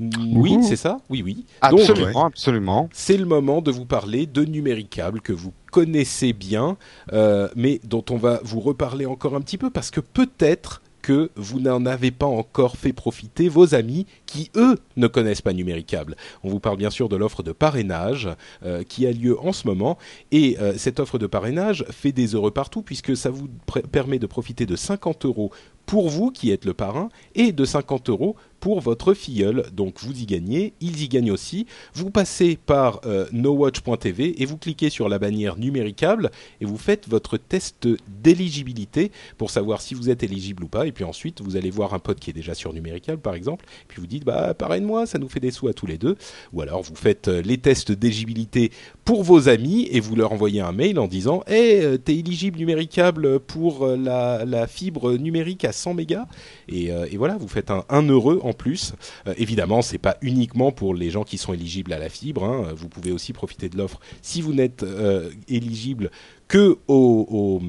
Oui, c'est ça? Oui, oui. Donc, Absolument, absolument. c'est le moment de vous parler de Numéricable que vous connaissez bien, euh, mais dont on va vous reparler encore un petit peu parce que peut-être que vous n'en avez pas encore fait profiter vos amis qui, eux, ne connaissent pas Numéricable. On vous parle bien sûr de l'offre de parrainage euh, qui a lieu en ce moment. Et euh, cette offre de parrainage fait des heureux partout puisque ça vous permet de profiter de 50 euros pour vous qui êtes le parrain et de 50 euros pour votre filleul. Donc vous y gagnez, ils y gagnent aussi. Vous passez par euh, nowatch.tv et vous cliquez sur la bannière numéricable et vous faites votre test d'éligibilité pour savoir si vous êtes éligible ou pas. Et puis ensuite, vous allez voir un pote qui est déjà sur numéricable par exemple. Puis vous dites, bah parraine-moi, ça nous fait des sous à tous les deux. Ou alors vous faites euh, les tests d'éligibilité pour vos amis et vous leur envoyez un mail en disant, hé, hey, t'es éligible numéricable pour euh, la, la, fibre numérique à 100 mégas? Et, voilà, vous faites un, un heureux en plus. Euh, évidemment, c'est pas uniquement pour les gens qui sont éligibles à la fibre. Hein. Vous pouvez aussi profiter de l'offre si vous n'êtes euh, éligible que au,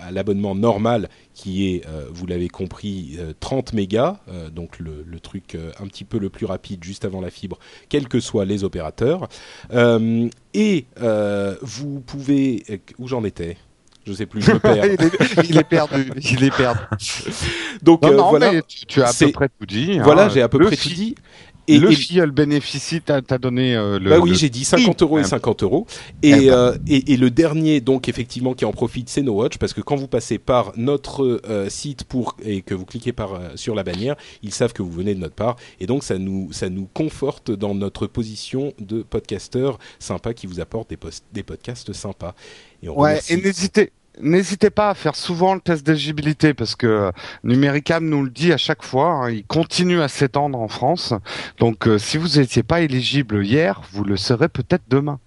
à l'abonnement normal qui est, euh, vous l'avez compris, 30 mégas, donc le, le truc un petit peu le plus rapide juste avant la fibre, quels que soient les opérateurs. et vous pouvez... Où j'en étais? Je sais plus, je me perds. il, est, perdu, il est perdu. Donc euh, voilà, tu, as à peu près tout dit. Voilà, hein. j'ai à peu près tout dit. Et le et, bénéficie, t'as as donné euh, le. Bah oui, j'ai dit 50 euros et 50 euros. Et, euh, et, et, le dernier, donc effectivement, qui en profite, c'est No Watch, parce que quand vous passez par notre site pour et que vous cliquez par sur la bannière, ils savent que vous venez de notre part, et donc ça nous ça nous conforte dans notre position de podcasteur sympa qui vous apporte des, des podcasts sympas. Et ouais, et n'hésitez N'hésitez pas à faire souvent le test d'éligibilité parce que Numéricam nous le dit à chaque fois, hein, il continue à s'étendre en France. Donc euh, si vous n'étiez pas éligible hier, vous le serez peut-être demain.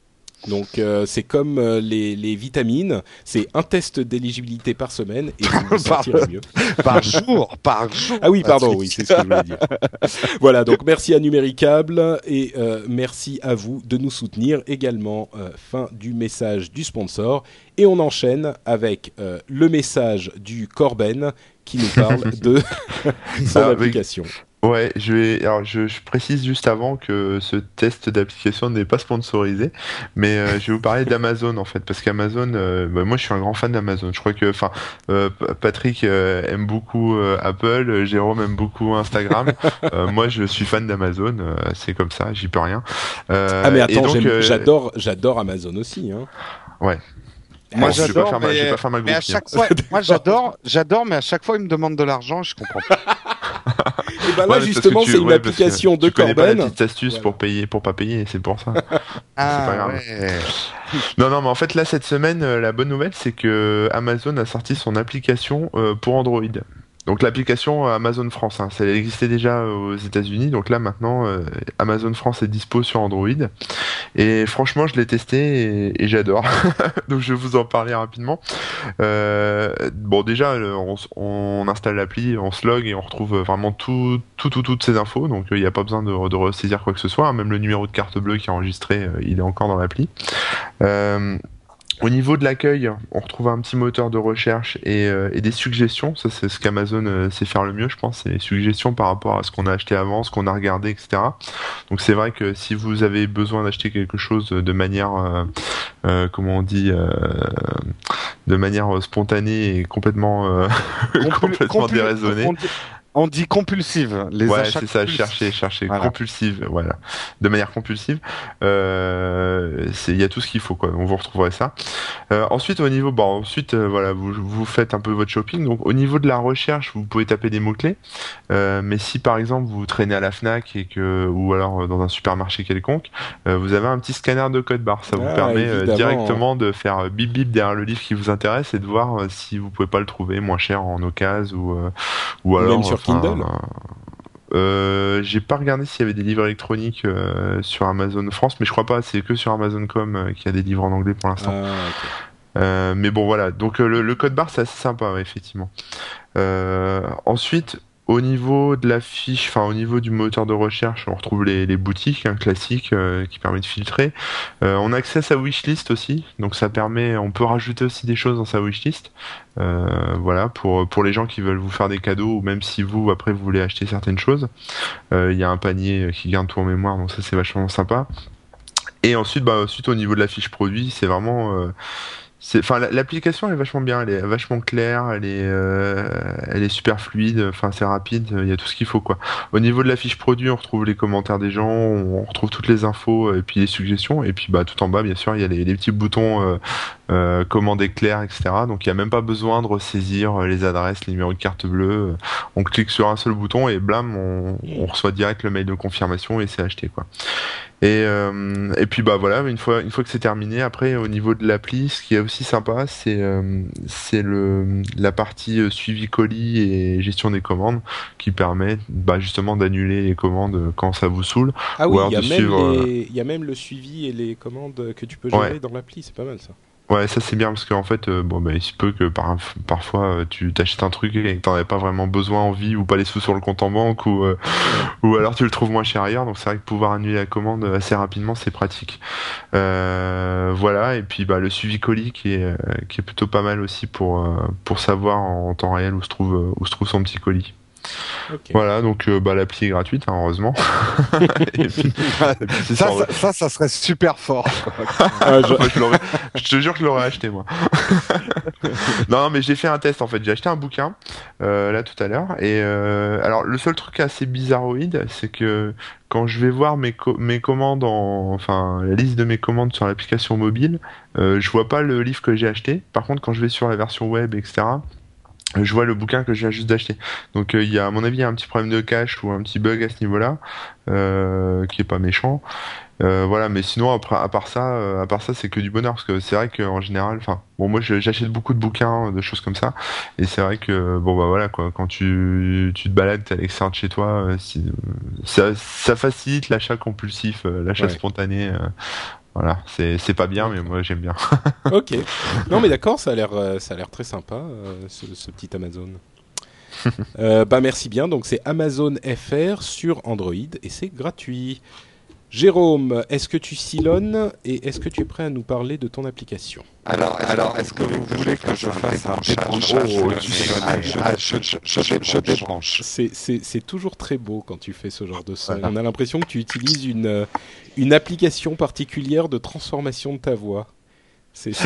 Donc euh, c'est comme euh, les, les, vitamines, c'est un test d'éligibilité par semaine et vous vous sentirez mieux. par jour, par jour. Ah oui, pardon, oui, c'est ce que je voulais dire. voilà, donc merci à Numéricable et euh, merci à vous de nous soutenir également. fin du message du sponsor et on enchaîne avec le message du Corben qui nous parle de son ah, application. Ouais, je vais. Alors, je, je, précise juste avant que ce test d'application n'est pas sponsorisé, mais euh, je vais vous parler d'Amazon en fait, parce qu'Amazon, euh, bah, moi, je suis un grand fan d'Amazon. Je crois que, enfin, euh, Patrick aime beaucoup Apple, Jérôme aime beaucoup Instagram. moi, je suis fan d'Amazon. c'est comme ça, j'y peux rien. ah mais attends, j'adore, j'adore Amazon aussi. Hein. Ouais, moi j'adore, mais, mais à chaque fois, moi j'adore, j'adore, mais à chaque fois ils me demandent de l'argent, je comprends pas. Et ben là justement c'est une application de Corben. Pas la petite astuce pour payer, pour pas payer, c'est pour ça. ah, pas grave. Ouais. Non non mais en fait là cette semaine euh, la bonne nouvelle c'est que Amazon a sorti son application euh, pour Android. Donc l'application Amazon France, hein, ça existait déjà aux États-Unis, donc là maintenant euh, Amazon France est dispo sur Android. Et franchement, je l'ai testé et, j'adore. donc je vais vous en parler rapidement. Euh, bon déjà, on, on installe l'appli, on se log et on retrouve vraiment tout, tout, tout toutes ces infos. Donc il n'y a pas besoin de, de ressaisir quoi que ce soit. Hein. Même le numéro de carte bleue qui est enregistré, euh, il est encore dans l'appli. Euh, au niveau de l'accueil, on retrouve un petit moteur de recherche et, euh, et des suggestions. Ça, c'est ce qu'Amazon euh, sait faire le mieux, je pense. C'est les suggestions par rapport à ce qu'on a acheté avant, ce qu'on a regardé, etc. Donc, c'est vrai que si vous avez besoin d'acheter quelque chose de manière, euh, comment on dit, de manière spontanée et complètement, complètement déraisonnée on dit compulsive. Les ouais, c'est ça, chercher, chercher, compulsive, voilà, de manière compulsive. Euh, il y a tout ce qu'il faut, quoi. On vous retrouverez ça. Euh, ensuite, au niveau, bon, ensuite, euh, voilà, vous, vous faites un peu votre shopping. Donc, au niveau de la recherche, vous pouvez taper des mots clés. Euh, mais si, par exemple, vous traînez à la Fnac et que, ou alors dans un supermarché quelconque, euh, vous avez un petit scanner de code barre. Ça vous ah, permet directement de faire bip bip derrière le livre qui vous intéresse et de voir si vous pouvez pas le trouver moins cher en occasion ou ou alors Kindle euh, j'ai pas regardé s'il y avait des livres électroniques euh, sur Amazon France, mais je crois pas. C'est que sur Amazon.com euh, qu'il y a des livres en anglais pour l'instant. Ah, mais bon, voilà. Donc le, code barre, c'est assez sympa, effectivement. ensuite, au niveau de la fiche, enfin au niveau du moteur de recherche, on retrouve les, boutiques hein, classiques euh, qui permettent de filtrer. Euh, on a accès à sa wishlist aussi, donc ça permet, on peut rajouter aussi des choses dans sa wishlist. Euh, voilà, pour pour les gens qui veulent vous faire des cadeaux ou même si vous après vous voulez acheter certaines choses, il y a un panier qui garde tout en mémoire, donc ça c'est vachement sympa. Et ensuite, bah ensuite au niveau de la fiche produit, c'est vraiment enfin l'application est vachement bien, elle est vachement claire, elle est, euh, elle est super fluide, enfin c'est rapide, il y a tout ce qu'il faut quoi. Au niveau de la fiche produit, on retrouve les commentaires des gens, on retrouve toutes les infos et puis les suggestions et puis bah tout en bas bien sûr il y a les, petits boutons euh, euh, commander clair etc. Donc il y a même pas besoin de ressaisir les adresses, les numéros de carte bleue. On clique sur un seul bouton et blam on, on reçoit direct le mail de confirmation et c'est acheté quoi. Et, euh, et puis bah voilà, une fois, une fois que c'est terminé, après au niveau de l'appli, ce qui est aussi sympa, c'est euh, c'est le la partie euh, suivi colis et gestion des commandes qui permet bah, justement d'annuler les commandes quand ça vous saoule. Ah oui, il y, a même il y a même le suivi et les commandes que tu peux gérer dans l'appli, c'est pas mal ça. Ouais, ça c'est bien parce qu'en fait, euh, bon, bah, il se peut que par, parfois euh, tu t'achètes un truc et que t'en avais pas vraiment besoin, envie ou pas les sous sur le compte en banque ou euh, ou alors tu le trouves moins cher ailleurs. Donc c'est vrai que pouvoir annuler la commande assez rapidement, c'est pratique. voilà, et puis bah le suivi colis qui est qui est plutôt pas mal aussi pour pour savoir en temps réel où se trouve où se trouve son petit colis. Voilà, donc euh, bah, l'appli est gratuite, hein, heureusement. ça, ça, ça, serait super fort. Ah, je, te jure que je l'aurais acheté, moi. non, mais j'ai fait un test, en fait. J'ai acheté un bouquin, euh, là, tout à l'heure. Et euh, alors, le seul truc assez bizarroïde, c'est que quand je vais voir mes, mes commandes, en, enfin, la liste de mes commandes sur l'application mobile, je vois pas le livre que j'ai acheté. Par contre, quand je vais sur la version web, etc., je vois le bouquin que je viens juste d'acheter. Donc euh, il y a à mon avis il y a un petit problème de cache ou un petit bug à ce niveau-là euh, qui est pas méchant. Euh, voilà, mais sinon après, à part ça, à part ça, c'est que du bonheur parce que c'est vrai qu'en général, enfin, bon, moi j'achète beaucoup de bouquins, de choses comme ça, et c'est vrai que bon bah voilà quoi, quand tu, tu te balades, à l'extérieur de chez toi, ça, ça facilite l'achat compulsif, l'achat spontané. Voilà, c'est pas bien, mais moi j'aime bien. ok. Non, mais d'accord, ça a l'air euh, ça a l'air très sympa euh, ce, ce, petit Amazon. euh, bah merci bien. Donc c'est Amazon FR sur Android et c'est gratuit. Jérôme, est-ce que tu sillonnes et est-ce que tu es prêt à nous parler de ton application? Alors, alors est-ce que vous voulez que je fasse un Je débranche. C'est toujours très beau quand tu fais ce genre de son. On a l'impression que tu utilises une, une application particulière de transformation de ta voix.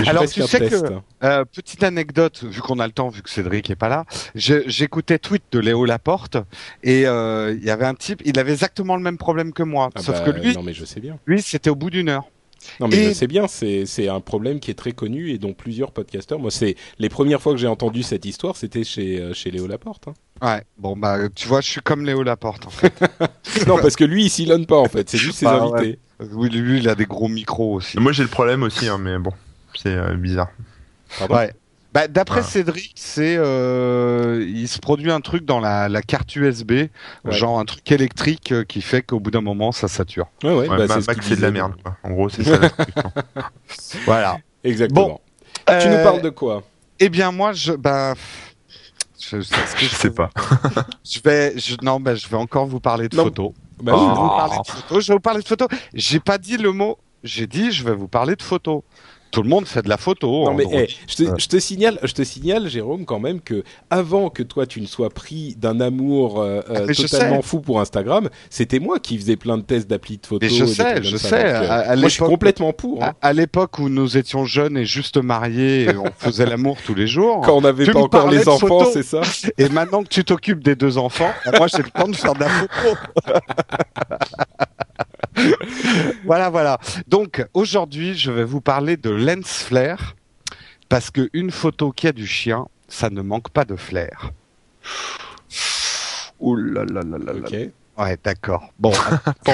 Alors tu sais que euh, petite anecdote, vu qu'on a le temps, vu que Cédric est pas là, j'écoutais tweet de Léo Laporte et euh, il y avait un type, il avait exactement le même problème que moi, ah sauf bah, que lui, non mais je sais bien. Lui, c'était au bout d'une heure. Non mais je sais bien, c'est un problème qui est très connu et dont plusieurs podcasteurs. Moi, c'est les premières fois que j'ai entendu cette histoire, c'était chez euh, chez Léo Laporte. Hein. Ouais, bon bah tu vois, je suis comme Léo Laporte en fait. non parce que lui, il sillonne pas en fait, c'est juste ses invités. Oui, lui, il a des gros micros aussi. Moi, j'ai le problème aussi, hein, mais bon c'est euh, bizarre. ouais. Bah, D'après Cédric, c'est euh, il se produit un truc dans la, la carte USB, genre un truc électrique euh, qui fait qu'au bout d'un moment ça sature. Ouais, ouais, bah, c'est de la merde. Quoi. En gros, c'est ça. voilà. Exactement. Bon, tu nous parles de quoi? Eh bien, moi, je bah. Je, je, sais pas. je vais, je, non, bah, je vais encore vous parler de photos. Bah, je, vais vous parler de photos. je vais vous parler de photos. J'ai pas dit le mot. J'ai dit, je vais vous parler de photos tout le monde fait de la photo. Non mais eh, je, te, signale, je te signale, Jérôme, quand même que avant que toi tu ne sois pris d'un amour euh, euh, ah, totalement fou pour Instagram, c'était moi qui faisais plein de tests d'appli de photos. Mais je sais, je sais. Euh, moi, je suis complètement pour. Hein. À, l'époque où nous étions jeunes et juste mariés, et on faisait l'amour tous les jours. Quand on n'avait pas encore les enfants, c'est ça. Et maintenant que tu t'occupes des deux enfants, moi j'ai le temps de faire de la photo. voilà, voilà. Donc aujourd'hui, je vais vous parler de lens flare parce qu'une photo qui a du chien, ça ne manque pas de flair. Ouh là là là là. Ok. Ouais, d'accord. Bon.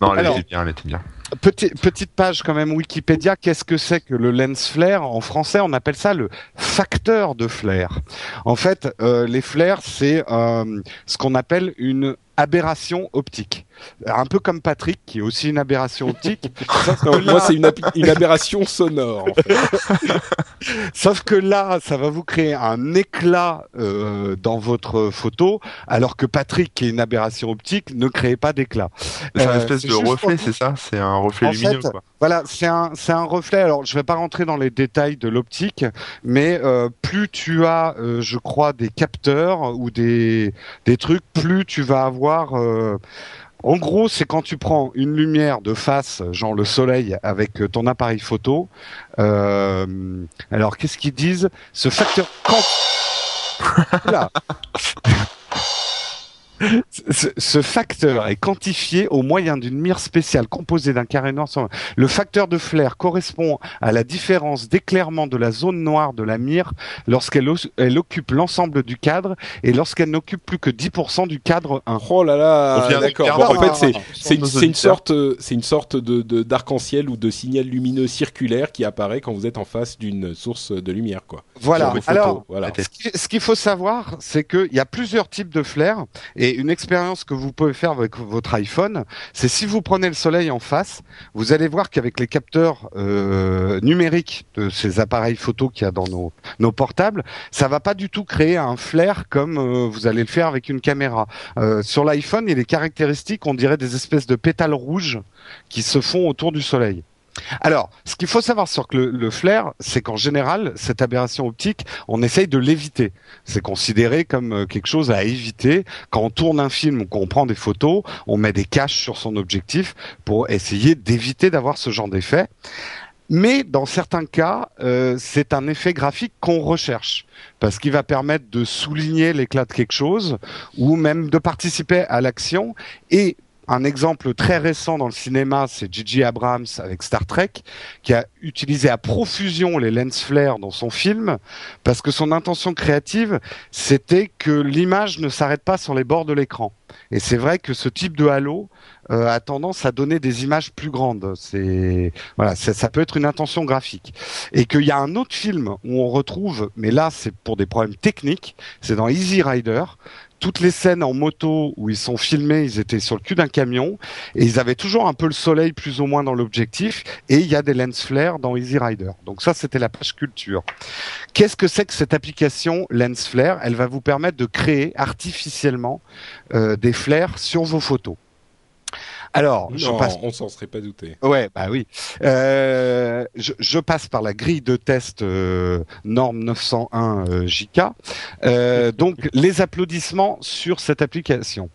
non, elle était bien, elle était bien. petite page quand même Wikipédia. Qu'est-ce que c'est que le lens flare En français, on appelle ça le facteur de flare. En fait, euh, les flares, c'est euh, ce qu'on appelle une aberration optique. Un peu comme Patrick, qui est aussi une aberration optique. Moi, c'est une, une, aberration sonore. En fait. sauf que là, ça va vous créer un éclat euh, dans votre photo, alors que Patrick, qui est une aberration optique, ne crée pas d'éclat. C'est une euh, espèce de reflet, c'est ça? C'est un reflet lumineux. quoi. Voilà, c'est un, c'est un reflet. Alors, je vais pas rentrer dans les détails de l'optique, mais euh, plus tu as, euh, je crois, des capteurs ou des des trucs, plus tu vas avoir En gros, c'est quand tu prends une lumière de face, genre le soleil, avec ton appareil photo. Euh, alors, qu'est-ce qu'ils disent? Ce facteur. Là. Ce, ce, facteur est quantifié au moyen d'une mire spéciale composée d'un carré noir. Le facteur de flair correspond à la différence d'éclairement de la zone noire de la mire lorsqu'elle elle occupe l'ensemble du cadre et lorsqu'elle n'occupe plus que 10% du cadre 1. Oh là là, d'accord. Bon, en fait, c'est une, une, sorte, c'est une sorte de d'arc-en-ciel ou de signal lumineux circulaire qui apparaît quand vous êtes en face d'une source de lumière, quoi. Voilà. Alors, voilà. ce qu'il faut savoir, c'est qu'il y a plusieurs types de flair et une expérience que vous pouvez faire avec votre iPhone, c'est si vous prenez le soleil en face, vous allez voir qu'avec les capteurs euh, numériques de ces appareils photo qu'il y a dans nos, portables, ça va pas du tout créer un flair comme euh, vous allez le faire avec une caméra. Euh, sur l'iPhone, il est caractéristique, on dirait des espèces de pétales rouges qui se font autour du soleil. Alors, ce qu'il faut savoir sur le, le flair, c'est qu'en général, cette aberration optique, on essaye de l'éviter. C'est considéré comme quelque chose à éviter. Quand on tourne un film ou qu'on prend des photos, on met des caches sur son objectif pour essayer d'éviter d'avoir ce genre d'effet. Mais dans certains cas, euh, c'est un effet graphique qu'on recherche parce qu'il va permettre de souligner l'éclat de quelque chose ou même de participer à l'action et un exemple très récent dans le cinéma, c'est J.J. Abrams avec Star Trek, qui a utilisé à profusion les lens flare dans son film, parce que son intention créative, c'était que l'image ne s'arrête pas sur les bords de l'écran. Et c'est vrai que ce type de halo euh, a tendance à donner des images plus grandes. C'est voilà, ça, ça, peut être une intention graphique. Et qu'il y a un autre film où on retrouve, mais là c'est pour des problèmes techniques, c'est dans Easy Rider toutes les scènes en moto où ils sont filmés, ils étaient sur le cul d'un camion et ils avaient toujours un peu le soleil plus ou moins dans l'objectif et il y a des lens flare dans Easy Rider. Donc ça, c'était la page culture. Qu'est-ce que c'est que cette application lens flare? Elle va vous permettre de créer artificiellement euh, des flares sur vos photos. Alors, non, je passe... on s'en serait pas douté. Ouais, bah oui. Euh, je, je, passe par la grille de test euh, norme 901 euh, JK. Euh, donc, les applaudissements sur cette application.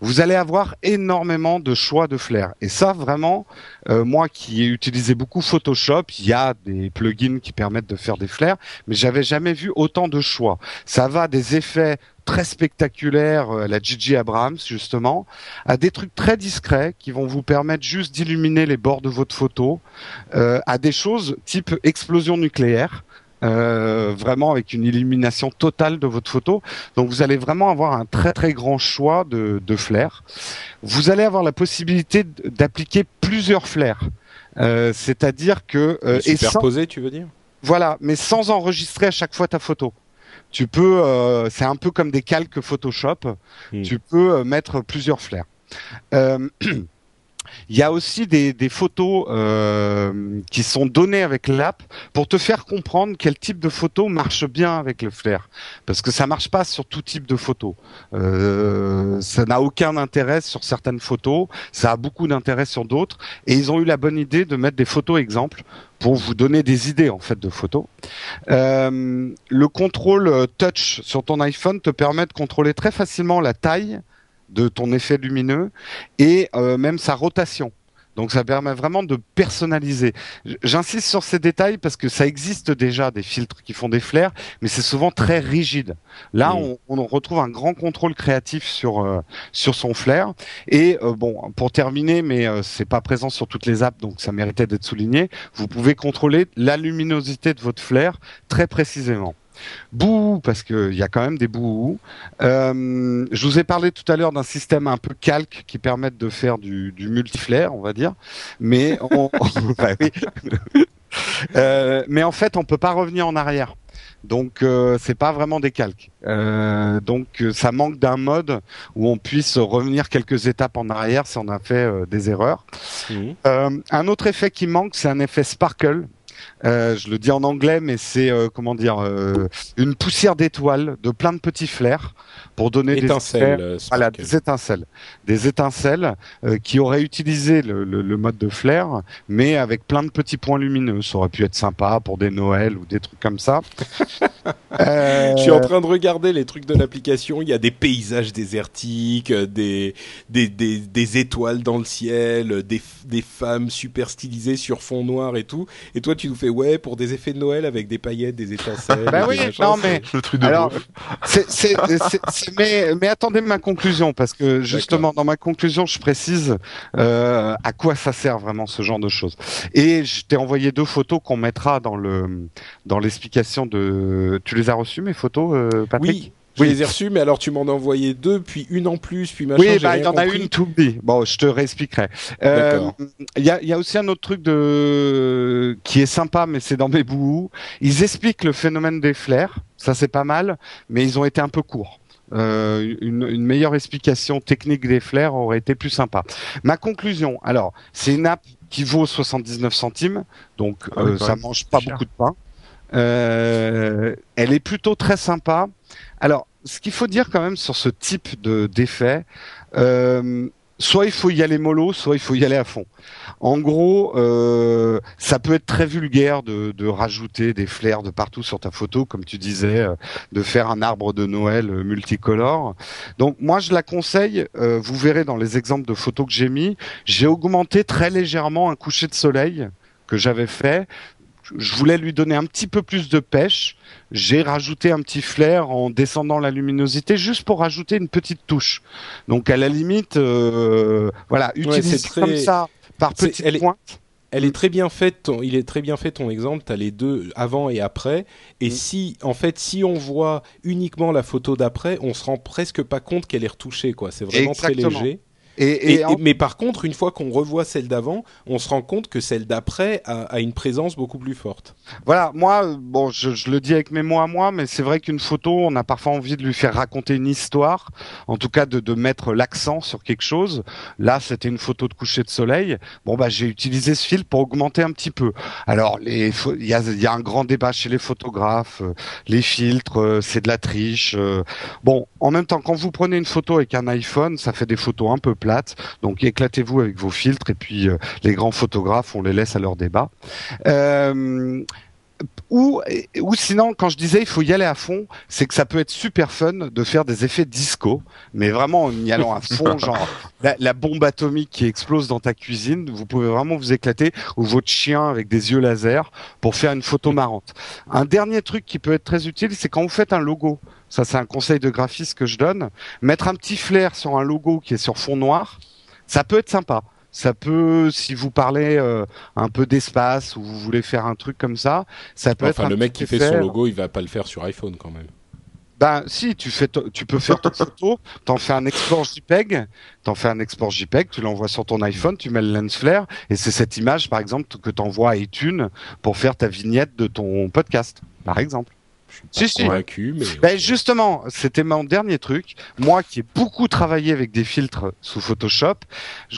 Vous allez avoir énormément de choix de flair. Et ça, vraiment, euh, moi qui ai utilisé beaucoup Photoshop, il y a des plugins qui permettent de faire des flares, mais j'avais jamais vu autant de choix. Ça va des effets très spectaculaires, euh, la Gigi Abrams justement, à des trucs très discrets qui vont vous permettre juste d'illuminer les bords de votre photo, euh, à des choses type explosion nucléaire. Euh, vraiment avec une illumination totale de votre photo. Donc vous allez vraiment avoir un très très grand choix de, de flares. Vous allez avoir la possibilité d'appliquer plusieurs flares. Euh, C'est-à-dire que euh, superposer, tu veux dire? Voilà, mais sans enregistrer à chaque fois ta photo tu peux, euh, c'est un peu comme des calques Photoshop, mmh. tu peux euh, mettre plusieurs flares. Euh, il y a aussi des, photos euh, qui sont données avec l'app pour te faire comprendre quel type de photo marche bien avec le flair, parce que ça marche pas sur tout type de photo. Euh, ça n'a aucun intérêt sur certaines photos, ça a beaucoup d'intérêt sur d'autres, et ils ont eu la bonne idée de mettre des photos exemples pour vous donner des idées en fait de photos. Euh, le contrôle touch sur ton iPhone te permet de contrôler très facilement la taille de ton effet lumineux et euh, même sa rotation. Donc ça permet vraiment de personnaliser. J'insiste sur ces détails parce que ça existe déjà des filtres qui font des flares, mais c'est souvent très rigide. Là, mmh. on, on, retrouve un grand contrôle créatif sur euh, sur son flair. Et euh, bon, pour terminer, mais euh, c'est pas présent sur toutes les apps, donc ça méritait d'être souligné. Vous pouvez contrôler la luminosité de votre flair très précisément. Bouh, parce qu'il y a quand même des bouts. Euh, je vous ai parlé tout à l'heure d'un système un peu calque qui permet de faire du, du multiflair, on va dire. Mais on, bah euh, mais en fait, on peut pas revenir en arrière. Donc euh, c'est pas vraiment des calques. Euh, donc ça manque d'un mode où on puisse revenir quelques étapes en arrière si on a fait euh, des erreurs. Mmh. un autre effet qui manque, c'est un effet sparkle Euh, je le dis en anglais, mais c'est euh, comment dire euh, une poussière d'étoiles de plein de petits flares pour donner étincelles, des, euh, voilà, des étincelles, des étincelles qui auraient utilisé le, le- le mode de flare, mais avec plein de petits points lumineux. Ça aurait pu être sympa pour des Noëls ou des trucs comme ça. Je suis en train de regarder les trucs de l'application. Il y a des paysages désertiques, des, des, des, des étoiles dans le ciel, des, des femmes super stylisées sur fond noir et tout. Et toi, tu nous fais ouais pour des effets de Noël avec des paillettes, des étincelles. Bah des oui, non, mais- Le truc de Alors, beauf. C'est, c'est, c'est- c'est- mais, mais attendez ma conclusion parce que justement dans ma conclusion je précise euh, à quoi ça sert vraiment ce genre de choses. Et je t'ai envoyé deux photos qu'on mettra dans le dans l'explication de. Tu les as reçues mes photos, euh, Patrick? Oui. Je Oui. les ai reçus, mais alors tu m'en as envoyé deux, puis une en plus, puis machin. Oui, bah, il y en a une tout dit. Bon, je te réexpliquerai. Euh, D'accord. Il y, a, il y a aussi un autre truc de qui est sympa, mais c'est dans mes bouts. Ils expliquent le phénomène des flares. Ça, c'est pas mal, mais ils ont été un peu courts. Euh, une, une meilleure explication technique des flares aurait été plus sympa. Ma conclusion, alors, c'est une app qui vaut 79 centimes, donc Ah oui, euh, ça mange pas cher. beaucoup de pain. Euh, elle est plutôt très sympa. Alors, ce qu'il faut dire quand même sur ce type de d'effet, euh, soit il faut y aller mollo, soit il faut y aller à fond. En gros, euh, ça peut être très vulgaire de, rajouter des flares de partout sur ta photo, comme tu disais, euh, de faire un arbre de Noël multicolore. Donc moi, je la conseille. vous verrez dans les exemples de photos que j'ai mis, j'ai augmenté très légèrement un coucher de soleil que j'avais fait. Je voulais lui donner un petit peu plus de pêche. J'ai rajouté un petit flair en descendant la luminosité juste pour rajouter une petite touche. Donc à la limite, euh, voilà, utiliser c'est très- comme ça par petites elle est- pointes. Elle est très bien faite. Ton, il est très bien fait ton exemple. T'as les deux avant et après. Et Mm. si, en fait, si on voit uniquement la photo d'après, on se rend presque pas compte qu'elle est retouchée. Quoi. C'est vraiment Exactement. très léger. Et, Et, et en- et- mais par contre, une fois qu'on revoit celle d'avant, on se rend compte que celle d'après a, a une présence beaucoup plus forte. Voilà, moi, euh, bon, je, je le dis avec mes mots à moi, mais c'est vrai qu'une photo, on a parfois envie de lui faire raconter une histoire, en tout cas de, de mettre l'accent sur quelque chose. Là, c'était une photo de coucher de soleil. Bon, bah, j'ai utilisé ce fil pour augmenter un petit peu. Alors, il y a, il y a un grand débat chez les photographes. euh, les filtres, euh, c'est de la triche. Bon, en même temps, quand vous prenez une photo avec un iPhone, ça fait des photos un peu plates. Donc, éclatez-vous avec vos filtres et puis euh, les grands photographes, on les laisse à leur débat. Euh, ou, ou sinon, quand je disais il faut y aller à fond, c'est que ça peut être super fun de faire des effets disco, mais vraiment en y allant à fond, genre la, la bombe atomique qui explose dans ta cuisine, vous pouvez vraiment vous éclater, ou votre chien avec des yeux laser pour faire une photo marrante. Un dernier truc qui peut être très utile, c'est quand vous faites un logo. Ça, c'est un conseil de graphiste que je donne. Mettre un petit flair sur un logo qui est sur fond noir, ça peut être sympa. Ça peut, si vous parlez euh, un peu d'espace ou vous voulez faire un truc comme ça, ça peut être Enfin, le mec qui fait son logo, il va pas le faire sur iPhone quand même. Ben si, tu fais, tu peux faire ta photo, t'en fais un export JPEG, t'en fais un export JPEG, tu l'envoies sur ton iPhone, tu mets le lens flare et c'est cette image par exemple que t'envoies à iTunes pour faire ta vignette de ton podcast, par exemple. Je suis Si, pas si. convaincu, mais Ben justement, c'était mon dernier truc. Moi qui ai beaucoup travaillé avec des filtres sous Photoshop,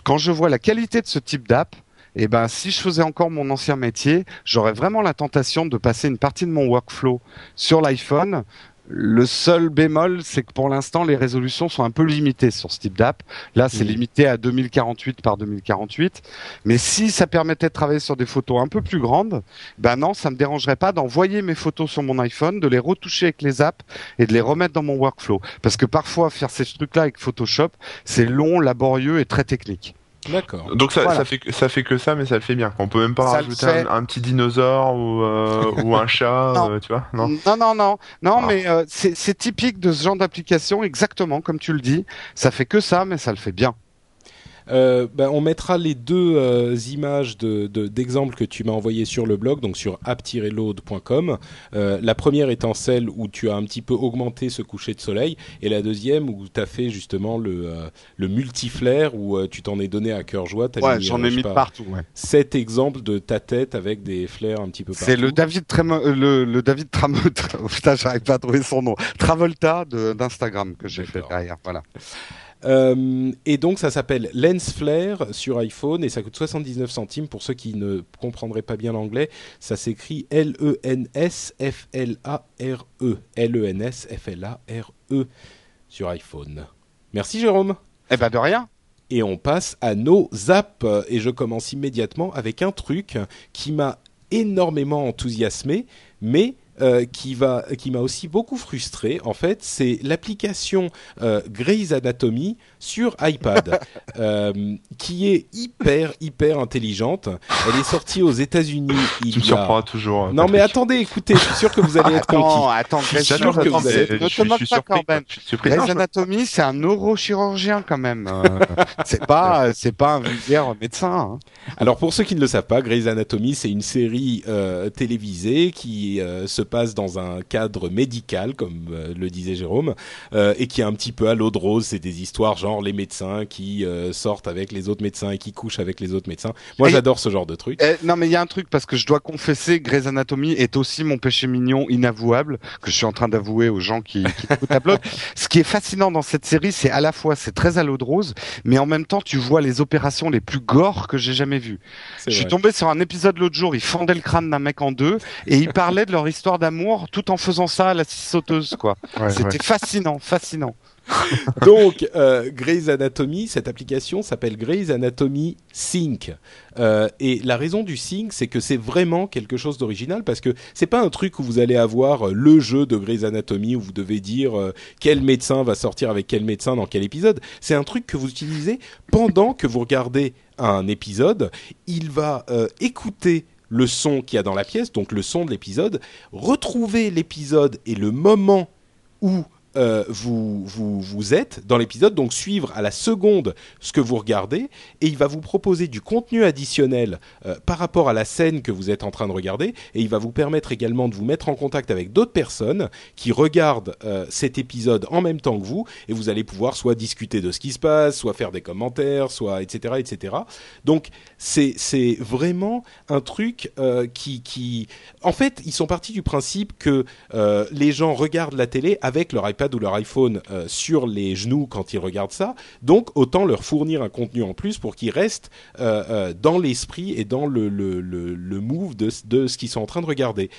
quand je vois la qualité de ce type d'app, eh ben si je faisais encore mon ancien métier, j'aurais vraiment la tentation de passer une partie de mon workflow sur l'iPhone. Le seul bémol, c'est que pour l'instant, les résolutions sont un peu limitées sur ce type d'app. Là, c'est Mhm. limité à 2048 par 2048. Mais si ça permettait de travailler sur des photos un peu plus grandes, ben non, ça me dérangerait pas d'envoyer mes photos sur mon iPhone, de les retoucher avec les apps et de les remettre dans mon workflow. Parce que parfois, faire ces trucs-là avec Photoshop, c'est long, laborieux et très technique. D'accord. Donc ça, Voilà. ça fait que ça fait que ça, mais ça le fait bien. On peut même pas Ça rajouter un, un petit dinosaure ou euh, ou un chat, Non. euh, tu vois Non. non, non, non, non, Ah. mais euh, c'est c'est typique de ce genre d'application, exactement comme tu le dis. Ça fait que ça, mais ça le fait bien. Euh, ben, on mettra les deux euh, images de- de- d'exemples que tu m'as envoyées sur le blog, donc sur app-load.com. Euh, la première étant celle où tu as un petit peu augmenté ce coucher de soleil, et la deuxième où tu as fait justement le, euh, le multiflair, où euh, tu t'en es donné à cœur joie. Ouais, j'en euh, ai mis pas, partout. Ouais. Sept exemples de ta tête avec des flares un petit peu partout. C'est le David Tremo, euh, le, le David Tramo, Tra- oh, putain, j'arrive pas à trouver son nom. Travolta de- d'Instagram que j'ai fait derrière. Voilà. Euh, et donc ça s'appelle Lens Flare sur iPhone et ça coûte 79 centimes pour ceux qui ne comprendraient pas bien l'anglais. Ça s'écrit L-E-N-S-F-L-A-R-E. L-E-N-S-F-L-A-R-E sur iPhone. Merci Jérôme. Eh ben de rien. Et on passe à nos apps et je commence immédiatement avec un truc qui m'a énormément enthousiasmé, mais euh, qui va, qui m'a aussi beaucoup frustré. En fait, c'est l'application euh, Grey's Anatomy sur iPad, euh, qui est hyper hyper intelligente. Elle est sortie aux États-unis. Il tu me surprends toujours. Non, mais attendez, écoutez, je suis sûr que vous allez être conquis. Attends, je suis sûr que vous allez être. Ne te moque pas quand même. Grey's Anatomy, c'est un neurochirurgien quand même. c'est pas, c'est pas un vulgaire médecin. Hein. Alors pour ceux qui ne le savent pas, Grey's Anatomy, c'est une série télévisée qui se passe dans un cadre médical, comme euh, le disait Jérôme, euh, et qui est un petit peu à l'eau de rose. C'est des histoires genre les médecins qui euh, sortent avec les autres médecins et qui couchent avec les autres médecins. Moi, j'adore ce genre de truc. Eh, non, mais il y a un truc parce que je dois confesser, Grey's Anatomy est aussi mon péché mignon inavouable que je suis en train d'avouer aux gens qui, qui écoutent la blog. Ce qui est fascinant dans cette série, c'est à la fois c'est très à l'eau de rose, mais en même temps tu vois les opérations les plus gore que j'ai jamais vues. Je suis tombé sur un épisode l'autre jour, ils fendaient le crâne d'un mec en deux et ils parlaient de leur histoire d'amour tout en faisant ça à la scie sauteuse, quoi. C'était fascinant, fascinant. Donc, euh, Grey's Anatomy, cette application s'appelle Grey's Anatomy Sync. Euh, et la raison du sync, c'est que c'est vraiment quelque chose d'original parce que c'est pas un truc où vous allez avoir euh, le jeu de Grey's Anatomy où vous devez dire euh, quel médecin va sortir avec quel médecin dans quel épisode. C'est un truc que vous utilisez pendant que vous regardez un épisode. Il va écouter le son qu'il y a dans la pièce, donc le son de l'épisode, retrouver l'épisode et le moment où euh, vous, vous, vous êtes dans l'épisode, donc suivre à la seconde ce que vous regardez, et il va vous proposer du contenu additionnel euh, par rapport à la scène que vous êtes en train de regarder, et il va vous permettre également de vous mettre en contact avec d'autres personnes qui regardent euh, cet épisode en même temps que vous, et vous allez pouvoir soit discuter de ce qui se passe, soit faire des commentaires, soit etc. etc. Donc c'est vraiment un truc qui qui en fait ils sont partis du principe que les gens regardent la télé avec leur ou leur iPhone euh, sur les genoux quand ils regardent ça. Donc autant leur fournir un contenu en plus pour qu'ils restent euh, euh, dans l'esprit et dans le, le, le, le move de, de ce qu'ils sont en train de regarder.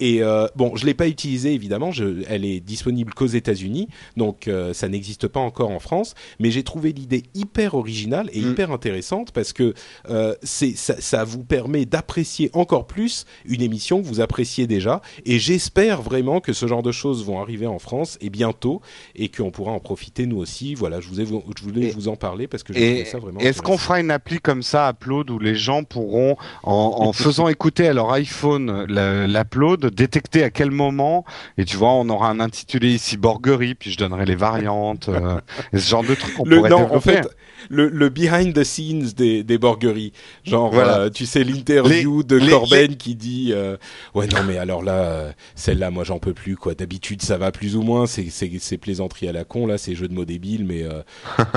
Et euh, bon, je l'ai pas utilisée évidemment. Je, elle est disponible qu'aux États-Unis, donc euh, ça n'existe pas encore en France. Mais j'ai trouvé l'idée hyper originale et mm. hyper intéressante parce que euh, c'est ça, ça, vous permet d'apprécier encore plus une émission que vous appréciez déjà. Et j'espère vraiment que ce genre de choses vont arriver en France et bientôt et qu'on pourra en profiter nous aussi. Voilà, je, vous ai, je voulais vous en parler parce que j'ai trouvé ça vraiment. Est-ce qu'on fera une appli comme ça, Upload, où les gens pourront, en, en faisant écouter à leur iPhone l'Upload, détecter à quel moment. Et tu vois, on aura un intitulé ici Borgerie, puis je donnerai les variantes, euh, ce genre de trucs. On pourrait non, en fait, le, le behind the scenes des, des borgueries. Genre, voilà. Euh, tu sais, l'interview de Corben qui dit euh, Ouais, non, mais alors là, celle-là, moi, j'en peux plus, quoi. D'habitude, ça va plus ou moins. C'est, c'est, c'est plaisanterie à la con, là, c'est jeux de mots débiles, mais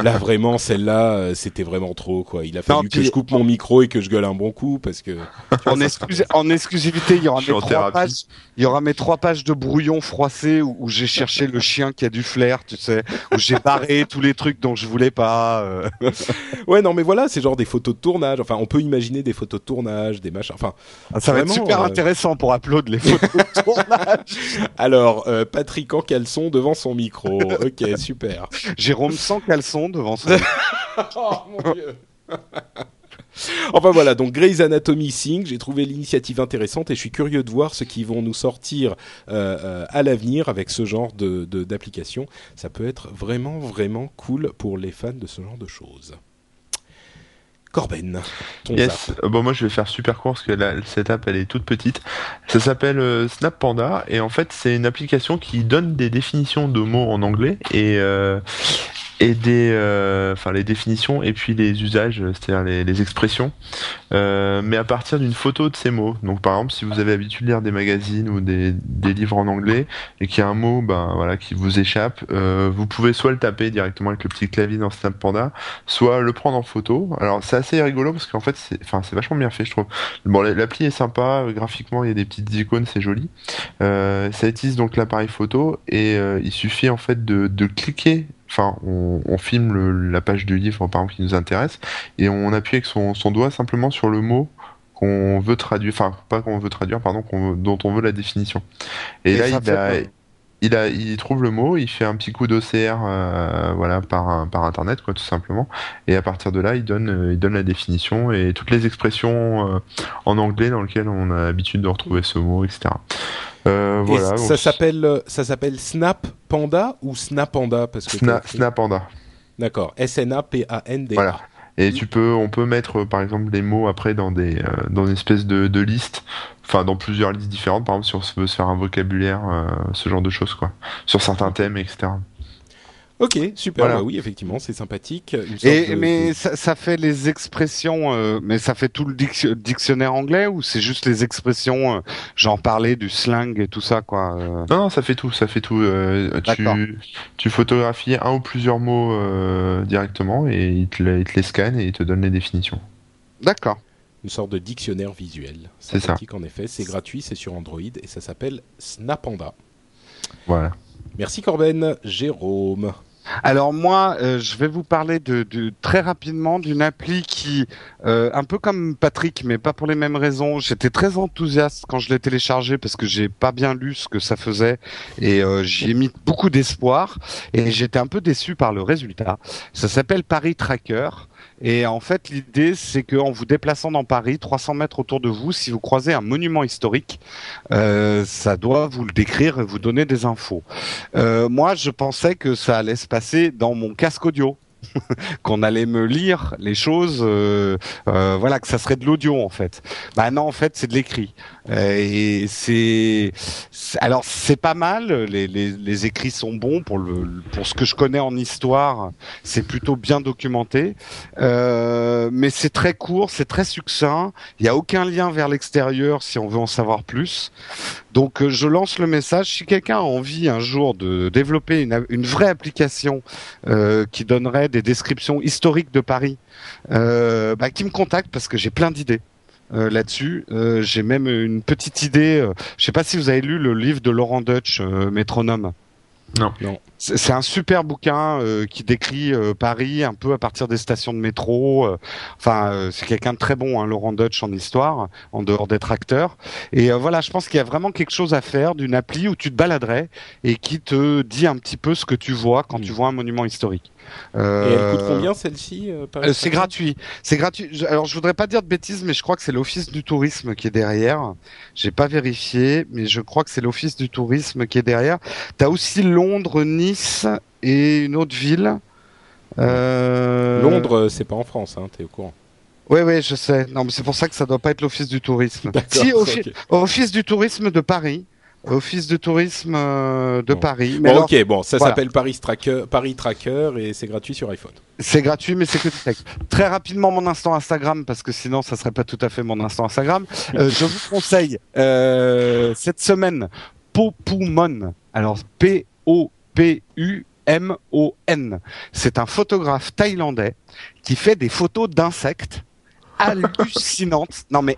là, vraiment, celle-là, c'était vraiment trop, quoi. Il a fallu que je coupe mon micro et que je gueule un bon coup parce que. en, en exclusivité, il y aura mes trois pages. Il y aura mes trois pages de brouillon froissé où, où j'ai cherché le chien qui a du flair, tu sais, où j'ai barré tous les trucs dont je voulais pas. ouais, non, mais voilà, c'est genre des photos de tournage. Enfin, on peut imaginer des photos de tournage, des machins. Enfin, ah, ça va être super euh, intéressant pour upload les photos de tournage. Alors, euh, Patrick en caleçon devant son micro. ok, super. Jérôme sans caleçon devant son. micro. oh mon dieu. Enfin voilà, donc Grey's Anatomy Sing, j'ai trouvé l'initiative intéressante et je suis curieux de voir ce qu'ils vont nous sortir euh, euh, à l'avenir avec ce genre de d'application. Ça peut être vraiment vraiment cool pour les fans de ce genre de choses. Corben. Ton yes. Euh, bon, moi je vais faire super court parce que la, cette app elle est toute petite. Ça s'appelle Snap Panda et en fait c'est une application qui donne des définitions de mots en anglais et et des, euh, enfin les définitions et puis les usages, c'est-à-dire les, les, expressions, euh, mais à partir d'une photo de ces mots. Donc par exemple, si vous avez l'habitude de lire des magazines ou des, des livres en anglais et qu'il y a un mot, ben voilà, qui vous échappe, euh, vous pouvez soit le taper directement avec le petit clavier dans Snap Panda, soit le prendre en photo. Alors c'est assez rigolo parce qu'en fait, c'est, enfin c'est vachement bien fait, je trouve. Bon, l'appli est sympa, graphiquement il y a des petites icônes, c'est joli. Euh, ça utilise donc l'appareil photo et euh, il suffit en fait de, de cliquer enfin, on, on filme le- la page du livre par exemple qui nous intéresse et on appuie avec son, son doigt simplement sur le mot qu'on veut traduire, enfin pas qu'on veut traduire, pardon, veut- dont on veut la définition. Et, Et là, il fait a, quoi il a, il trouve le mot, il fait un petit coup d'OCR, euh, voilà, par par internet, quoi, tout simplement. Et à partir de là, il donne, euh, il donne la définition et toutes les expressions euh, en anglais dans lesquelles on a l'habitude de retrouver ce mot, etc. Euh, Et ça s'appelle euh, ça s'appelle Snap Panda ou Snapanda parce que Sna- t'as- Snapanda. D'accord, S N A P A N D A. Voilà. Et tu peux, on peut mettre euh, par exemple les mots après dans des, euh, dans une espèce de, de liste, enfin dans plusieurs listes différentes. Par exemple, si on veut se faire un vocabulaire, euh, ce genre de choses quoi, sur certains thèmes, etc. Ok, super. Voilà. Bah oui, effectivement, c'est sympathique. Une sorte Et de- mais de- ça, ça fait les expressions, euh, mais ça fait tout le dic- dictionnaire anglais ou c'est juste les expressions, euh, j'en parlais du slang et tout ça quoi. euh? Non, non, ça fait tout, ça fait tout. Euh, D'accord. tu, tu photographies un ou plusieurs mots euh, directement et il te, les- il te les scanne et il te donne les définitions. D'accord. une sorte de dictionnaire visuel. C'est ça. Sympathique en effet. C'est gratuit, c'est sur Android et ça s'appelle Snapanda. Voilà. Merci Corben. Jérôme. Alors moi, euh, je vais vous parler de, très rapidement d'une appli qui, euh, un peu comme Patrick, mais pas pour les mêmes raisons. J'étais très enthousiaste quand je l'ai téléchargé parce que j'ai pas bien lu ce que ça faisait et euh, j'y ai mis beaucoup d'espoir et j'étais un peu déçu par le résultat. Ça s'appelle Paris Tracker. Et en fait, l'idée, c'est qu'en vous déplaçant dans Paris, 300 mètres autour de vous, si vous croisez un monument historique, euh, ça doit vous le décrire et vous donner des infos. Euh, moi, je pensais que ça allait se passer dans mon casque audio. qu'on allait me lire les choses, euh, voilà, que ça serait de l'audio en fait. Bah non, en fait, c'est de l'écrit. Euh, et c'est, alors c'est pas mal. Les, écrits sont bons pour le pour ce que je connais en histoire. C'est plutôt bien documenté, Euh, mais c'est très court, c'est très succinct. Il y a aucun lien vers l'extérieur si on veut en savoir plus. Donc euh, je lance le message. Si quelqu'un a envie un jour de développer une, une vraie application euh, qui donnerait des descriptions historiques de Paris, euh, bah, qui me contacte parce que j'ai plein d'idées. Euh, là-dessus, Euh, j'ai même une petite idée. euh, je sais pas si vous avez lu le livre de Laurent Deutsch, euh, Métronome. Non. Non. C'est un super bouquin euh, qui décrit euh, Paris un peu à partir des stations de métro. euh, Enfin, euh, c'est quelqu'un de très bon, hein, Laurent Deutsch en histoire, en dehors d'être acteur. Et euh, voilà, je pense qu'il y a vraiment quelque chose à faire d'une appli où tu te baladerais et qui te dit un petit peu ce que tu vois quand tu vois un monument historique. Et elle coûte Euh, combien celle-ci euh, euh, c'est gratuit. C'est gratuit. Je- Alors, je voudrais pas dire de bêtises, mais je crois que c'est l'Office du tourisme qui est derrière. J'ai pas vérifié, mais je crois que c'est l'Office du tourisme qui est derrière. T'as aussi Londres, Nice et une autre ville. Euh... Londres, euh, c'est pas en France, hein, t'es au courant. Oui, oui, je sais. Non, mais c'est pour ça que ça doit pas être l'Office du tourisme. Si, Offi-. Office du tourisme de Paris. Office du tourisme euh, de Bon. Paris. Mais Bon, alors, ok, bon, ça voilà. s'appelle Paris Tracker, Paris Tracker et c'est gratuit sur iPhone. C'est gratuit, mais c'est que du texte. Très rapidement, mon instant Instagram, parce que sinon, ça serait pas tout à fait mon instant Instagram. Euh, je vous conseille euh, cette semaine Popumon. Alors P-O-P-U-M-O-N. C'est un photographe thaïlandais qui fait des photos d'insectes hallucinantes. Non, mais.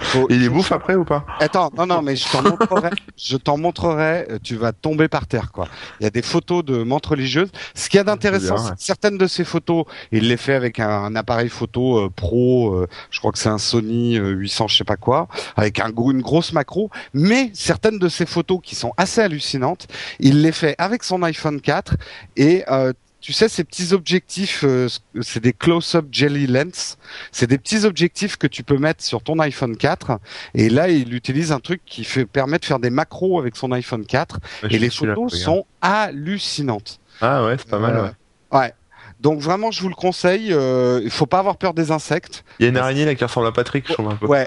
Faut- Et il les bouffe après ou pas? Attends, non, non, mais je t'en montrerai. Je t'en montrerai. euh, Tu vas tomber par terre, quoi. Il y a des photos de menthes religieuses. Ce qu'il y a d'intéressant, ouais. que certaines de ces photos, il les fait avec un, un appareil photo euh, pro. euh, je crois que c'est un Sony euh, 800, je sais pas quoi, avec un une grosse macro. Mais certaines de ces photos qui sont assez hallucinantes, il les fait avec son iPhone 4 et euh, tu sais, ces petits objectifs, euh, c'est des close-up jelly lens. C'est des petits objectifs que tu peux mettre sur ton iPhone 4. Et là, il utilise un truc qui fait, permet de faire des macros avec son iPhone 4. Et les photos sont hallucinantes. Ah ouais, c'est pas mal. Euh, ouais. Ouais. Donc vraiment, je vous le conseille. Euh, il faut pas avoir peur des insectes. Il y a une araignée là qui ressemble à Patrick, je trouve un peu. Ouais.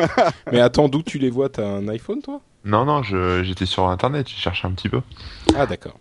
Mais attends, d'où tu les vois? T'as un iPhone, toi? Non, non, je- j'étais sur internet, j'ai cherché un petit peu. Ah, d'accord.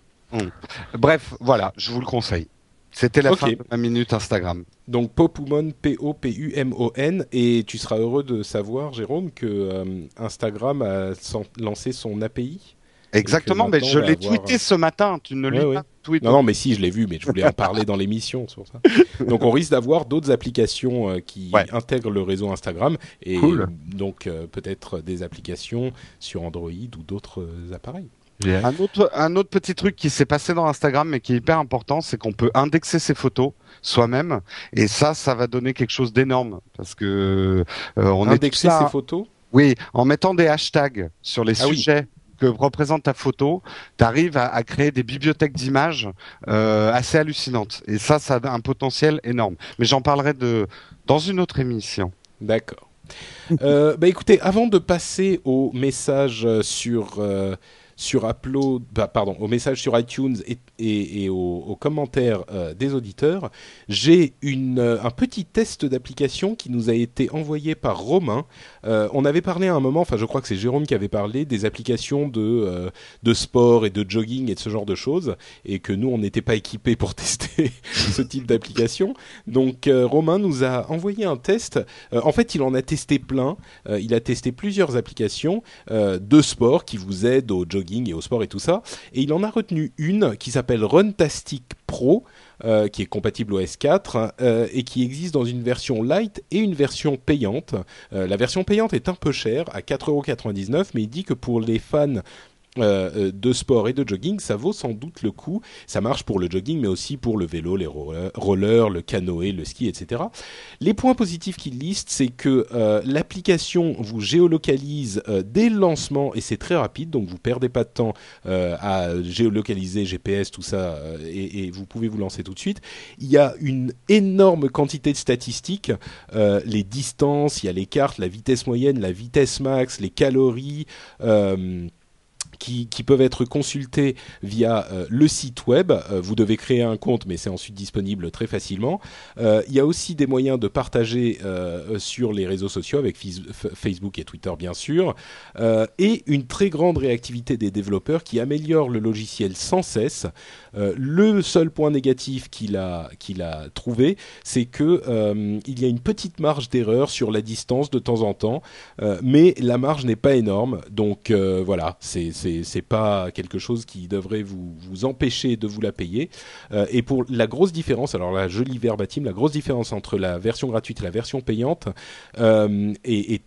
Bref, voilà, je vous le conseille. C'était la fin de ma minute Instagram. Donc Popumon, P-O-P-U-M-O-N, et tu seras heureux de savoir, Jérôme, que euh, Instagram a lancé son API. Exactement, mais je l'ai avoir, tweeté ce matin. Tu ne ouais. pas le tweet. Non, non, mais si, je l'ai vu, mais je voulais en parler dans l'émission sur ça. Donc on risque d'avoir d'autres applications euh, qui Ouais. intègrent le réseau Instagram, et Cool. donc euh, peut-être des applications sur Android ou d'autres appareils. Un autre, un autre petit truc qui s'est passé dans Instagram mais qui est hyper important, c'est qu'on peut indexer ses photos soi-même et ça, ça va donner quelque chose d'énorme parce que euh, on indexer ses photos. Oui, en mettant des hashtags sur les ah sujets. que représente ta photo, tu arrives à, créer des bibliothèques d'images euh, assez hallucinantes. Et ça, ça a un potentiel énorme. Mais j'en parlerai de dans une autre émission. D'accord. euh, bah écoutez, avant de passer au message sur euh, sur Upload, bah, pardon, au message sur iTunes et, et, aux, commentaires euh, des auditeurs, j'ai euh, un petit test d'application qui nous a été envoyé par Romain. Euh, on avait parlé à un moment, enfin je crois que c'est Jérôme qui avait parlé des applications de, de sport et de jogging et de ce genre de choses, et que nous on n'était pas équipés pour tester ce type d'application. Donc Romain nous a envoyé un test. en fait, il en a testé plein. il a testé plusieurs applications de sport qui vous aident au jogging et au sport et tout ça. Et il en a retenu une qui s'appelle Runtastic Pro, euh, qui est compatible au S4 euh, et qui existe dans une version light et une version payante. Euh, la version payante est un peu chère, à 4,99€, mais il dit que pour les fans euh, euh, de sport et de jogging, ça vaut sans doute le coup. Ça marche pour le jogging, mais aussi pour le vélo, les rollers, le canoë, le ski, etc. Les points positifs qu'il liste, c'est que euh, l'application vous géolocalise dès le lancement et c'est très rapide, donc vous perdez pas de temps à géolocaliser GPS, tout ça, et, et, vous pouvez vous lancer tout de suite. Il y a une énorme quantité de statistiques, les distances, il y a les cartes, la vitesse moyenne, la vitesse max, les calories qui, peuvent être consultés via euh, le site web. Euh, vous devez créer un compte, mais c'est ensuite disponible très facilement. Euh, il y a aussi des moyens de partager sur les réseaux sociaux avec Facebook et Twitter, bien sûr, et une très grande réactivité des développeurs qui améliorent le logiciel sans cesse. le seul point négatif qu'il a, qu'il a trouvé, c'est que il y a une petite marge d'erreur sur la distance de temps en temps, mais la marge n'est pas énorme. Donc voilà, c'est c'est pas quelque chose qui devrait vous, vous empêcher de vous la payer. Euh, et pour la grosse différence, alors là je lis verbatim, la grosse différence entre la version gratuite et la version payante, euh, et,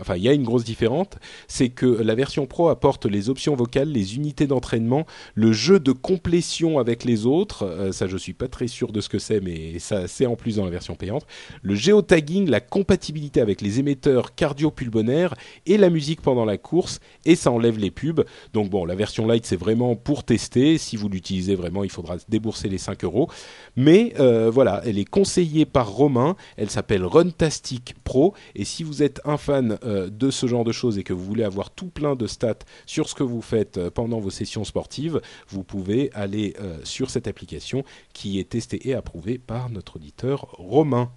enfin il y a une grosse différence, c'est que la version pro apporte les options vocales, les unités d'entraînement, le jeu de complétion avec les autres, euh, ça je suis pas très sûr de ce que c'est, mais ça c'est en plus dans la version payante, le géotagging, la compatibilité avec les émetteurs cardio-pulmonaires et la musique pendant la course, et ça enlève les pubs. Donc bon, la version light c'est vraiment pour tester. Si vous l'utilisez vraiment, il faudra débourser les 5 euros. Mais euh, voilà, elle est conseillée par Romain. Elle s'appelle Runtastic Pro. Et si vous êtes un fan euh, de ce genre de choses et que vous voulez avoir tout plein de stats sur ce que vous faites euh, pendant vos sessions sportives, vous pouvez aller sur cette application qui est testée et approuvée par notre auditeur Romain.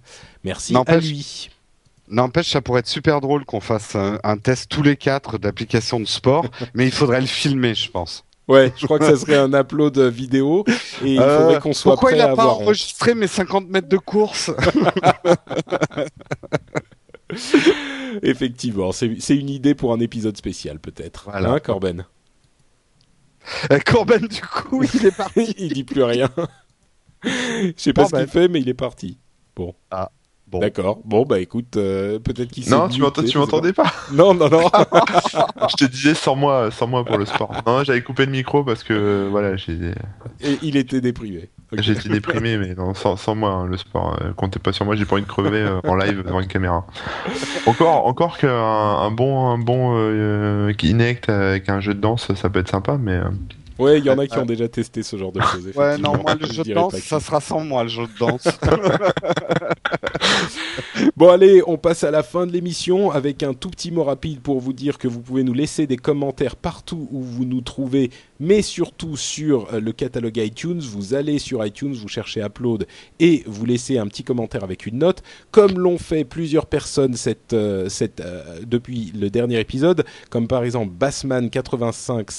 Merci à lui. N'empêche, ça pourrait être super drôle qu'on fasse un, test tous les quatre d'applications de sport, mais il faudrait le filmer, je pense. Ouais, je crois que ça serait un upload vidéo et il faudrait euh, qu'on soit pourquoi il a pas enregistré mes 50 mètres de course? Effectivement, c'est une idée pour un épisode spécial peut-être. Voilà. Hein, Corben? Euh, Corben, du coup, il est parti. il dit plus rien. Je sais pas ce qu'il fait, mais il est parti. Bon. Ah. D'accord. Bon, bah écoute, euh, peut-être qu'il Non, tu m'entendais pas. Non, non, non. je te disais sans moi, sans moi pour le sport. Non, j'avais coupé le micro parce que voilà, j'ai. Et il était déprimé. Été déprimé, mais non, sans, sans moi, hein, le sport. Euh, comptez pas sur moi, j'ai pas envie de crever euh, en live devant une caméra. Encore, encore qu'un un bon, un bon Kinect avec un jeu de danse, ça peut être sympa, mais. Ouais, il y en a qui ont déjà testé ce genre de choses. Ouais, non, moi le jeu de danse, ça sera sans moi le jeu de danse. bon, allez, on passe à la fin de l'émission avec un tout petit mot rapide pour vous dire que vous pouvez nous laisser des commentaires partout où vous nous trouvez mais surtout sur euh, le catalogue iTunes. Vous allez sur iTunes, vous cherchez Upload et vous laissez un petit commentaire avec une note, comme l'ont fait plusieurs personnes euh, euh, depuis le dernier épisode, comme par exemple Bassman 85,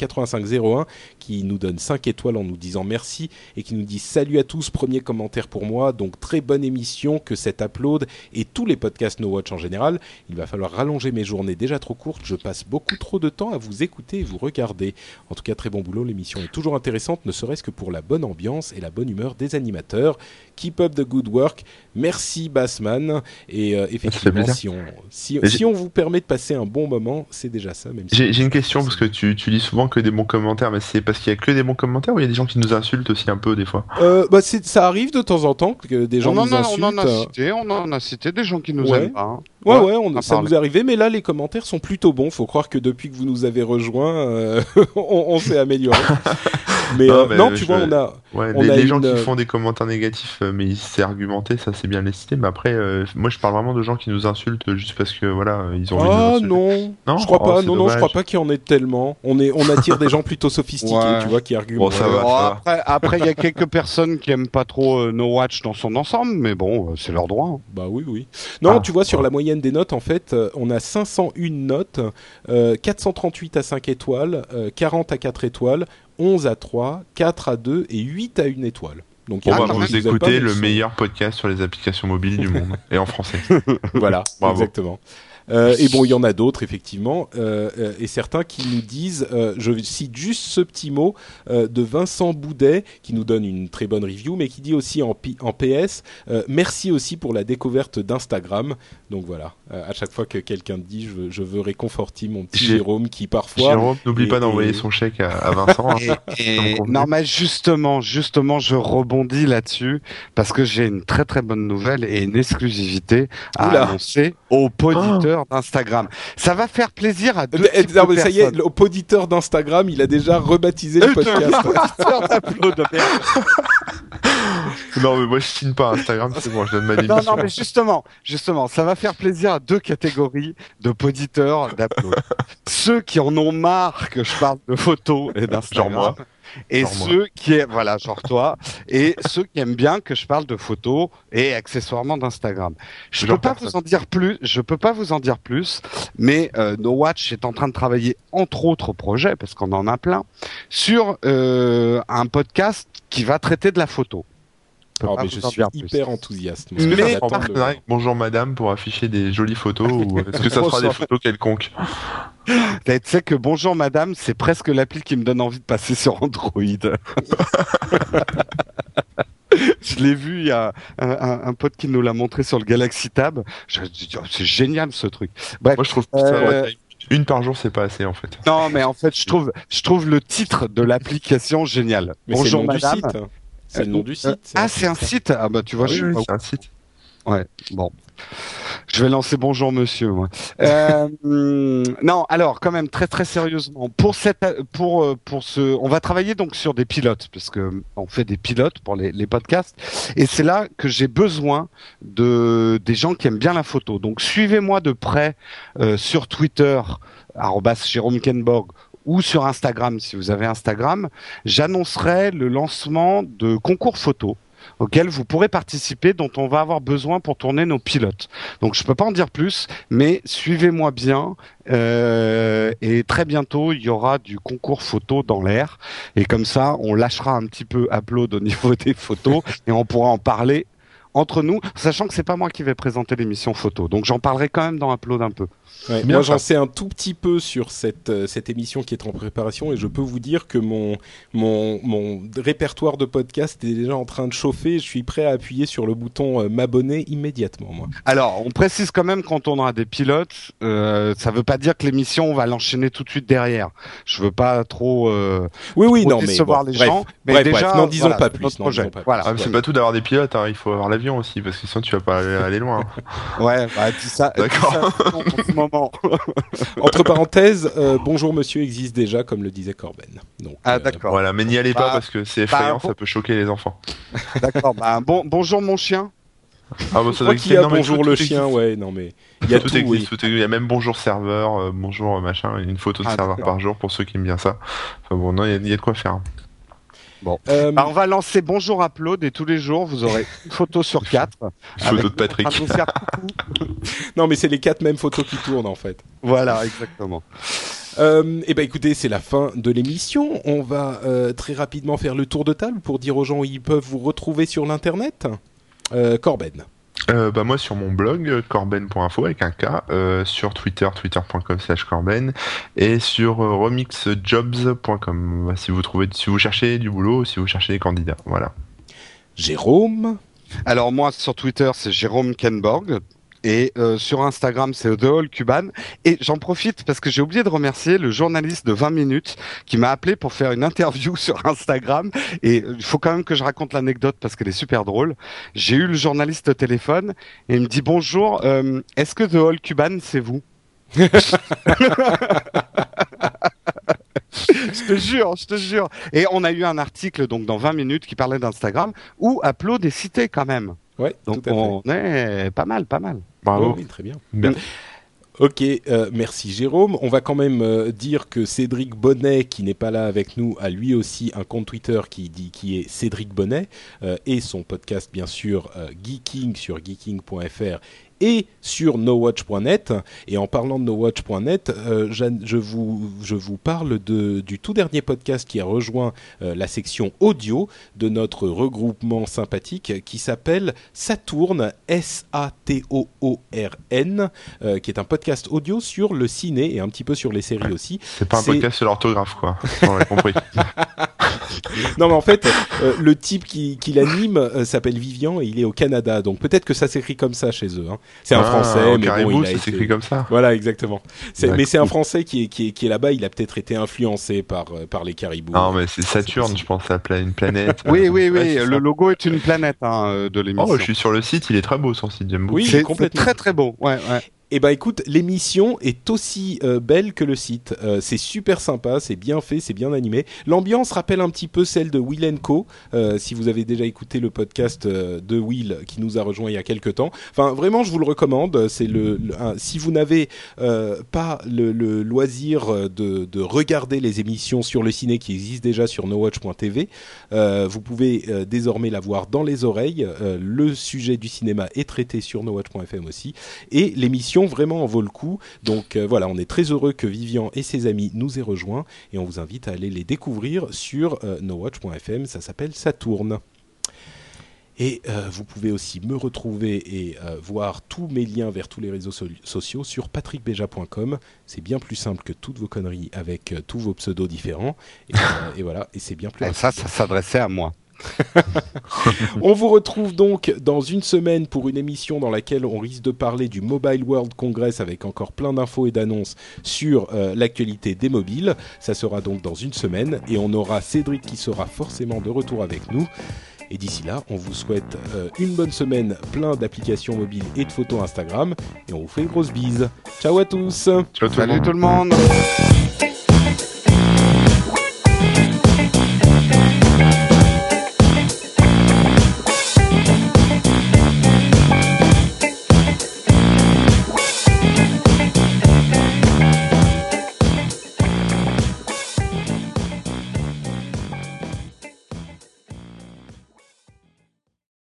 8501 qui nous donne 5 étoiles en nous disant merci et qui nous dit salut à tous, premier commentaire pour moi, donc très bonne émission que cet Upload et tous les podcasts No Watch en général. Il va falloir rallonger mes journées déjà trop courtes, je passe beaucoup trop de temps à vous écouter et vous regarder. En tout cas, très bon boulot. L'émission est toujours intéressante, ne serait-ce que pour la bonne ambiance et la bonne humeur des animateurs. Keep up the good work. Merci Bassman. Et euh, effectivement, si on, si, si on vous permet de passer un bon moment, c'est déjà ça. Même si J'ai une question parce que tu, tu lis souvent que des bons commentaires, mais c'est parce qu'il y a que des bons commentaires ou il y a des gens qui nous insultent aussi un peu des fois? Euh, bah, Ça arrive de temps en temps que des gens on nous insultent. On en a cité, on en a cité des gens qui nous ouais. aiment pas. Ouais, ouais, on, ça nous est arrivé, mais là, les commentaires sont plutôt bons. Faut croire que depuis que vous nous avez rejoints, euh, on, on s'est amélioré. mais, non, euh, mais non tu vois, on a. Ouais, on les, a les gens une... qui font des commentaires négatifs, euh, mais c'est argumenté, ça c'est bien les citer. Mais après, euh, moi je parle vraiment de gens qui nous insultent juste parce que voilà, ils ont envie Ah de nous non, Non je crois Oh, pas. non, non, je crois pas qu'il y en ait tellement. On est, on attire des gens plutôt sophistiqués, Ouais. tu vois, qui argumentent. Bon, ça va. Après, après, il y a quelques personnes qui aiment pas trop euh, No Watch dans son ensemble, mais bon, euh, c'est leur droit. hein. Bah oui, oui. Non, Ah, tu vois, sur ouais. la moyenne des notes, en fait, euh, on a 501 notes, euh, 438 à 5 étoiles, euh, 40 à 4 étoiles, 11 à 3, 4 à 2 et 8 à 1 étoile. Donc, il y Bon, a des gens vous mais le meilleur podcast sur les applications mobiles du monde et en français. Voilà, Bravo. exactement. Euh, et bon, il y en a d'autres effectivement, euh, euh, et certains qui nous disent, euh, je cite juste ce petit mot euh, de Vincent Boudet qui nous donne une très bonne review, mais qui dit aussi en, P- en PS, euh, merci aussi pour la découverte d'Instagram. Donc voilà, euh, à chaque fois que quelqu'un dit, je veux, je veux réconforter mon petit Jérôme qui parfois. Jérôme, n'oublie pas d'envoyer et- son chèque à, à Vincent. hein. Et, non, mais justement, justement, je rebondis là-dessus parce que j'ai une très très bonne nouvelle et une exclusivité à Oula. annoncer aux auditeurs d'Instagram. Ça va faire plaisir à deux Euh, types non, de ça y est, le auditeur d'Instagram, il a déjà rebaptisé le podcast. Non, mais moi je signe pas Instagram, c'est bon, je donne ma Non, démission. non, mais justement, justement, ça va faire plaisir à deux catégories de poditeurs d'Upload. Ceux qui en ont marre que je parle de photos et d'Instagram. Genre moi. Et Genre moi. ceux qui, voilà, genre toi, et ceux qui aiment bien que je parle de photos et accessoirement d'Instagram. Je Genre peux pas personne. vous en dire plus, je peux pas vous en dire plus, mais euh, No Watch est en train de travailler entre autres projets, parce qu'on en a plein, sur euh, un podcast qui va traiter de la photo. Oh, pas mais vous je en suis dire plus. hyper enthousiaste. Mais en partenariat avec Bonjour Madame pour afficher des jolies photos ou est-ce que ça sera des photos quelconques? Tu sais que Bonjour Madame, c'est presque l'appli qui me donne envie de passer sur Android. Je l'ai vu, il y a un, un- un pote qui nous l'a montré sur le Galaxy Tab. Je oh, c'est génial ce truc. Bref, Moi je trouve Euh, une par jour c'est pas assez en fait. non, mais en fait, je trouve, je trouve le titre de l'application génial. Mais le Bonjour Madame. C'est le nom du Euh, site. ah, c'est un site. Ah bah tu vois, Oui, je oui, suis c'est un site. Ouais, bon. Je vais lancer bonjour monsieur. Moi. Euh, non, alors quand même très très sérieusement pour cette pour euh, pour ce on va travailler donc sur des pilotes parce que on fait des pilotes pour les, les podcasts et c'est là que j'ai besoin de des gens qui aiment bien la photo. Donc suivez-moi de près euh, sur Twitter arobase Jérôme Kenborg ou sur Instagram si vous avez Instagram, j'annoncerai le lancement de concours photo auquel vous pourrez participer, dont on va avoir besoin pour tourner nos pilotes. Donc je peux pas en dire plus, mais suivez-moi bien. euh, et très bientôt, il y aura du concours photo dans l'air. Et comme ça, on lâchera un petit peu upload au niveau des photos et on pourra en parler entre nous, sachant que c'est pas moi qui vais présenter l'émission photo. Donc j'en parlerai quand même dans upload un peu. Ouais, moi, j'en sais un tout petit peu sur cette, euh, cette émission qui est en préparation et je peux vous dire que mon, mon, mon répertoire de podcast est déjà en train de chauffer. Je suis prêt à appuyer sur le bouton euh, m'abonner immédiatement, moi. Alors, on précise quand même quand on aura des pilotes, euh, ça veut pas dire que l'émission on va l'enchaîner tout de suite derrière. Je veux pas trop, euh, Oui, oui, trop non, mais décevoir bon, les bref, gens. Mais bref, déjà, bref, n'en disons voilà, pas plus, disons pas. Voilà. Mais c'est pas tout d'avoir des pilotes, hein, il faut avoir l'avion aussi parce que sinon tu vas pas aller, aller loin. Ouais, bah dis ça. D'accord. ce moment. Entre parenthèses, euh, bonjour monsieur existe déjà, comme le disait Corben. Donc, Ah euh, d'accord, Voilà, mais n'y allez pas Bah, parce que c'est effrayant, bon. ça peut choquer les enfants. d'accord. Bah, bon, bonjour mon chien. Ah bah ça doit qu'il y a exister. Non, bonjour tout- le tout chien, ouais, non mais il y a tout, tout existe, oui. tout existe. Il y a même bonjour serveur, euh, bonjour machin, une photo de Ah, serveur par jour pour ceux qui aiment bien ça. Enfin bon, non, il y y, a de quoi faire. Euh, Bah, on va lancer bonjour upload et tous les jours vous aurez une photo sur quatre. Une photo de Patrick. non mais c'est les quatre mêmes photos qui tournent en fait. Voilà, exactement. Euh, eh ben écoutez, c'est la fin de l'émission. On va euh, très rapidement faire le tour de table pour dire aux gens où ils peuvent vous retrouver sur l'internet. Euh, Corben. Euh, bah moi sur mon blog corben.info avec un K, euh, sur Twitter twitter.com slash corben et sur euh, remixjobs.com si vous trouvez si vous cherchez du boulot si vous cherchez des candidats voilà. Jérôme? Alors moi sur Twitter c'est Jérôme Kenborg et euh, sur Instagram, c'est The Hall Cuban. Et j'en profite parce que j'ai oublié de remercier le journaliste de 20 minutes qui m'a appelé pour faire une interview sur Instagram. Et euh, il faut quand même que je raconte l'anecdote parce qu'elle est super drôle. J'ai eu le journaliste au téléphone et il me dit bonjour, euh, est-ce que The Hall Cuban, c'est vous? je te jure, je te jure. Et on a eu un article donc dans 20 minutes qui parlait d'Instagram où Upload est cité quand même. Ouais, donc on est pas mal, pas mal. Bravo. Oui, très bien. bien. Ok, euh, merci Jérôme. On va quand même euh, dire que Cédric Bonnet, qui n'est pas là avec nous, a lui aussi un compte Twitter qui dit qui est Cédric Bonnet euh, et son podcast bien sûr Geeking sur geeking.fr et sur nowatch.net. Et en parlant de nowatch.net, euh, je, vous, je vous parle de, du tout dernier podcast qui a rejoint euh, la section audio de notre regroupement sympathique qui s'appelle Saturn, S-A-T-O-O-R-N, euh, qui est un podcast audio sur le ciné et un petit peu sur les séries aussi. C'est pas un podcast sur l'orthographe, quoi. On l'a compris. non, mais en fait, le type qui, qui l'anime s'appelle Vivian et il est au Canada. Donc peut-être que ça s'écrit comme ça chez eux. Hein. C'est un ah, Français, mais bon, il a été... comme ça. Voilà, exactement. Mais c'est un Français qui est, qui est, qui est là-bas. Il a peut-être été influencé par, euh, par les caribous. Non, mais c'est Saturne, je pense, à une planète. oui, oui, oui. le logo est une planète hein, euh, de l'émission. Oh, je suis sur le site. Il est très beau son site. J'aime beaucoup. Oui, c'est complètement très très beau. Ouais, ouais. Eh ben écoute, l'émission est aussi euh, belle que le site. Euh, c'est super sympa, c'est bien fait, c'est bien animé. L'ambiance rappelle un petit peu celle de Will Co. Euh, si vous avez déjà écouté le podcast de Will qui nous a rejoint il y a quelques temps. Enfin, vraiment, je vous le recommande. C'est le, si vous n'avez pas le, loisir de, de, regarder les émissions sur le ciné qui existent déjà sur nowatch.tv, vous pouvez désormais la voir dans les oreilles. le sujet du cinéma est traité sur nowatch.fm aussi et l'émission vraiment en vaut le coup. Donc euh, voilà, on est très heureux que Vivian et ses amis nous aient rejoints et on vous invite à aller les découvrir sur euh, nowatch.fm. Ça s'appelle Saturne. Et euh, vous pouvez aussi me retrouver et voir tous mes liens vers tous les réseaux sociaux sur patrickbeja.com. C'est bien plus simple que toutes vos conneries avec tous vos pseudos différents. Et, voilà, et c'est bien plus. ça, ça s'adressait à moi. on vous retrouve donc dans une semaine pour une émission dans laquelle on risque de parler du Mobile World Congress avec encore plein d'infos et d'annonces sur euh, l'actualité des mobiles. Ça sera donc dans une semaine et on aura Cédric qui sera forcément de retour avec nous. Et d'ici là, on vous souhaite euh, une bonne semaine, plein d'applications mobiles et de photos Instagram. Et on vous fait une grosse bise. Ciao à tous. Ciao Salut tout le monde.